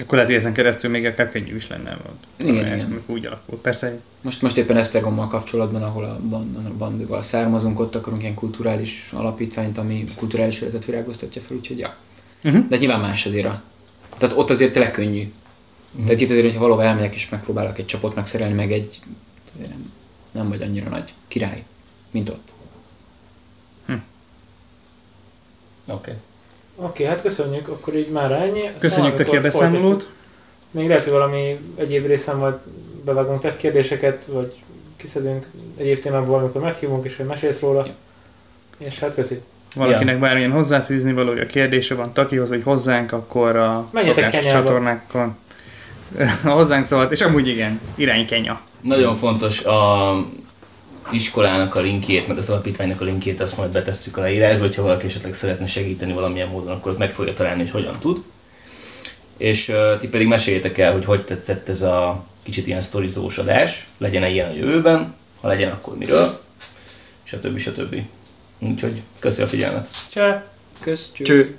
Speaker 2: Akkor lehet, hogy ezen keresztül még akár könnyű is lenne.
Speaker 4: Igen, igen.
Speaker 2: amikor Úgy alakul. Persze,
Speaker 4: Most, most éppen Esztergommal kapcsolatban, ahol a, ban- a bandival származunk, ott akarunk ilyen kulturális alapítványt, ami kulturális életet virágoztatja fel, úgyhogy ja.
Speaker 2: uh-huh.
Speaker 4: De nyilván más azért a... Tehát ott azért tényleg könnyű. Uh-huh. Tehát itt azért, hogyha valahol elmegyek és megpróbálok egy csapot megszerelni, meg egy... Nem, nem vagy annyira nagy király, mint ott.
Speaker 1: Oké. Okay.
Speaker 3: Oké, hát köszönjük, akkor így már ennyi. Aztán
Speaker 2: Köszönjük neki a beszámolót.
Speaker 3: folytatjuk. Még lehet, hogy valami egyéb részen majd bevágunk tech kérdéseket, vagy kiszedünk egyéb témából valamikor meghívunk, és hogy mesélsz róla.
Speaker 4: Ja.
Speaker 3: És hát köszi.
Speaker 2: Valakinek ja. bármilyen hozzáfűzni valója kérdése van Takihoz, vagy hozzánk, akkor a
Speaker 3: Menjetek
Speaker 2: szokásos csatornákon hozzánk szólt, és amúgy igen, irány Kenya.
Speaker 1: Nagyon fontos a iskolának a linkjét, meg az alapítványnak a linkjét, azt majd betesszük a leírásba, hogyha valaki esetleg szeretne segíteni valamilyen módon, akkor ott meg fogja találni, hogy hogyan tud. És uh, ti pedig meséljétek el, hogy hogy tetszett ez a kicsit ilyen sztorizós adás, legyen-e ilyen a jövőben, ha legyen, akkor miről, stb. stb. Úgyhogy köszi a figyelmet!
Speaker 3: Csá!
Speaker 4: Kösz, cső.
Speaker 2: Cső!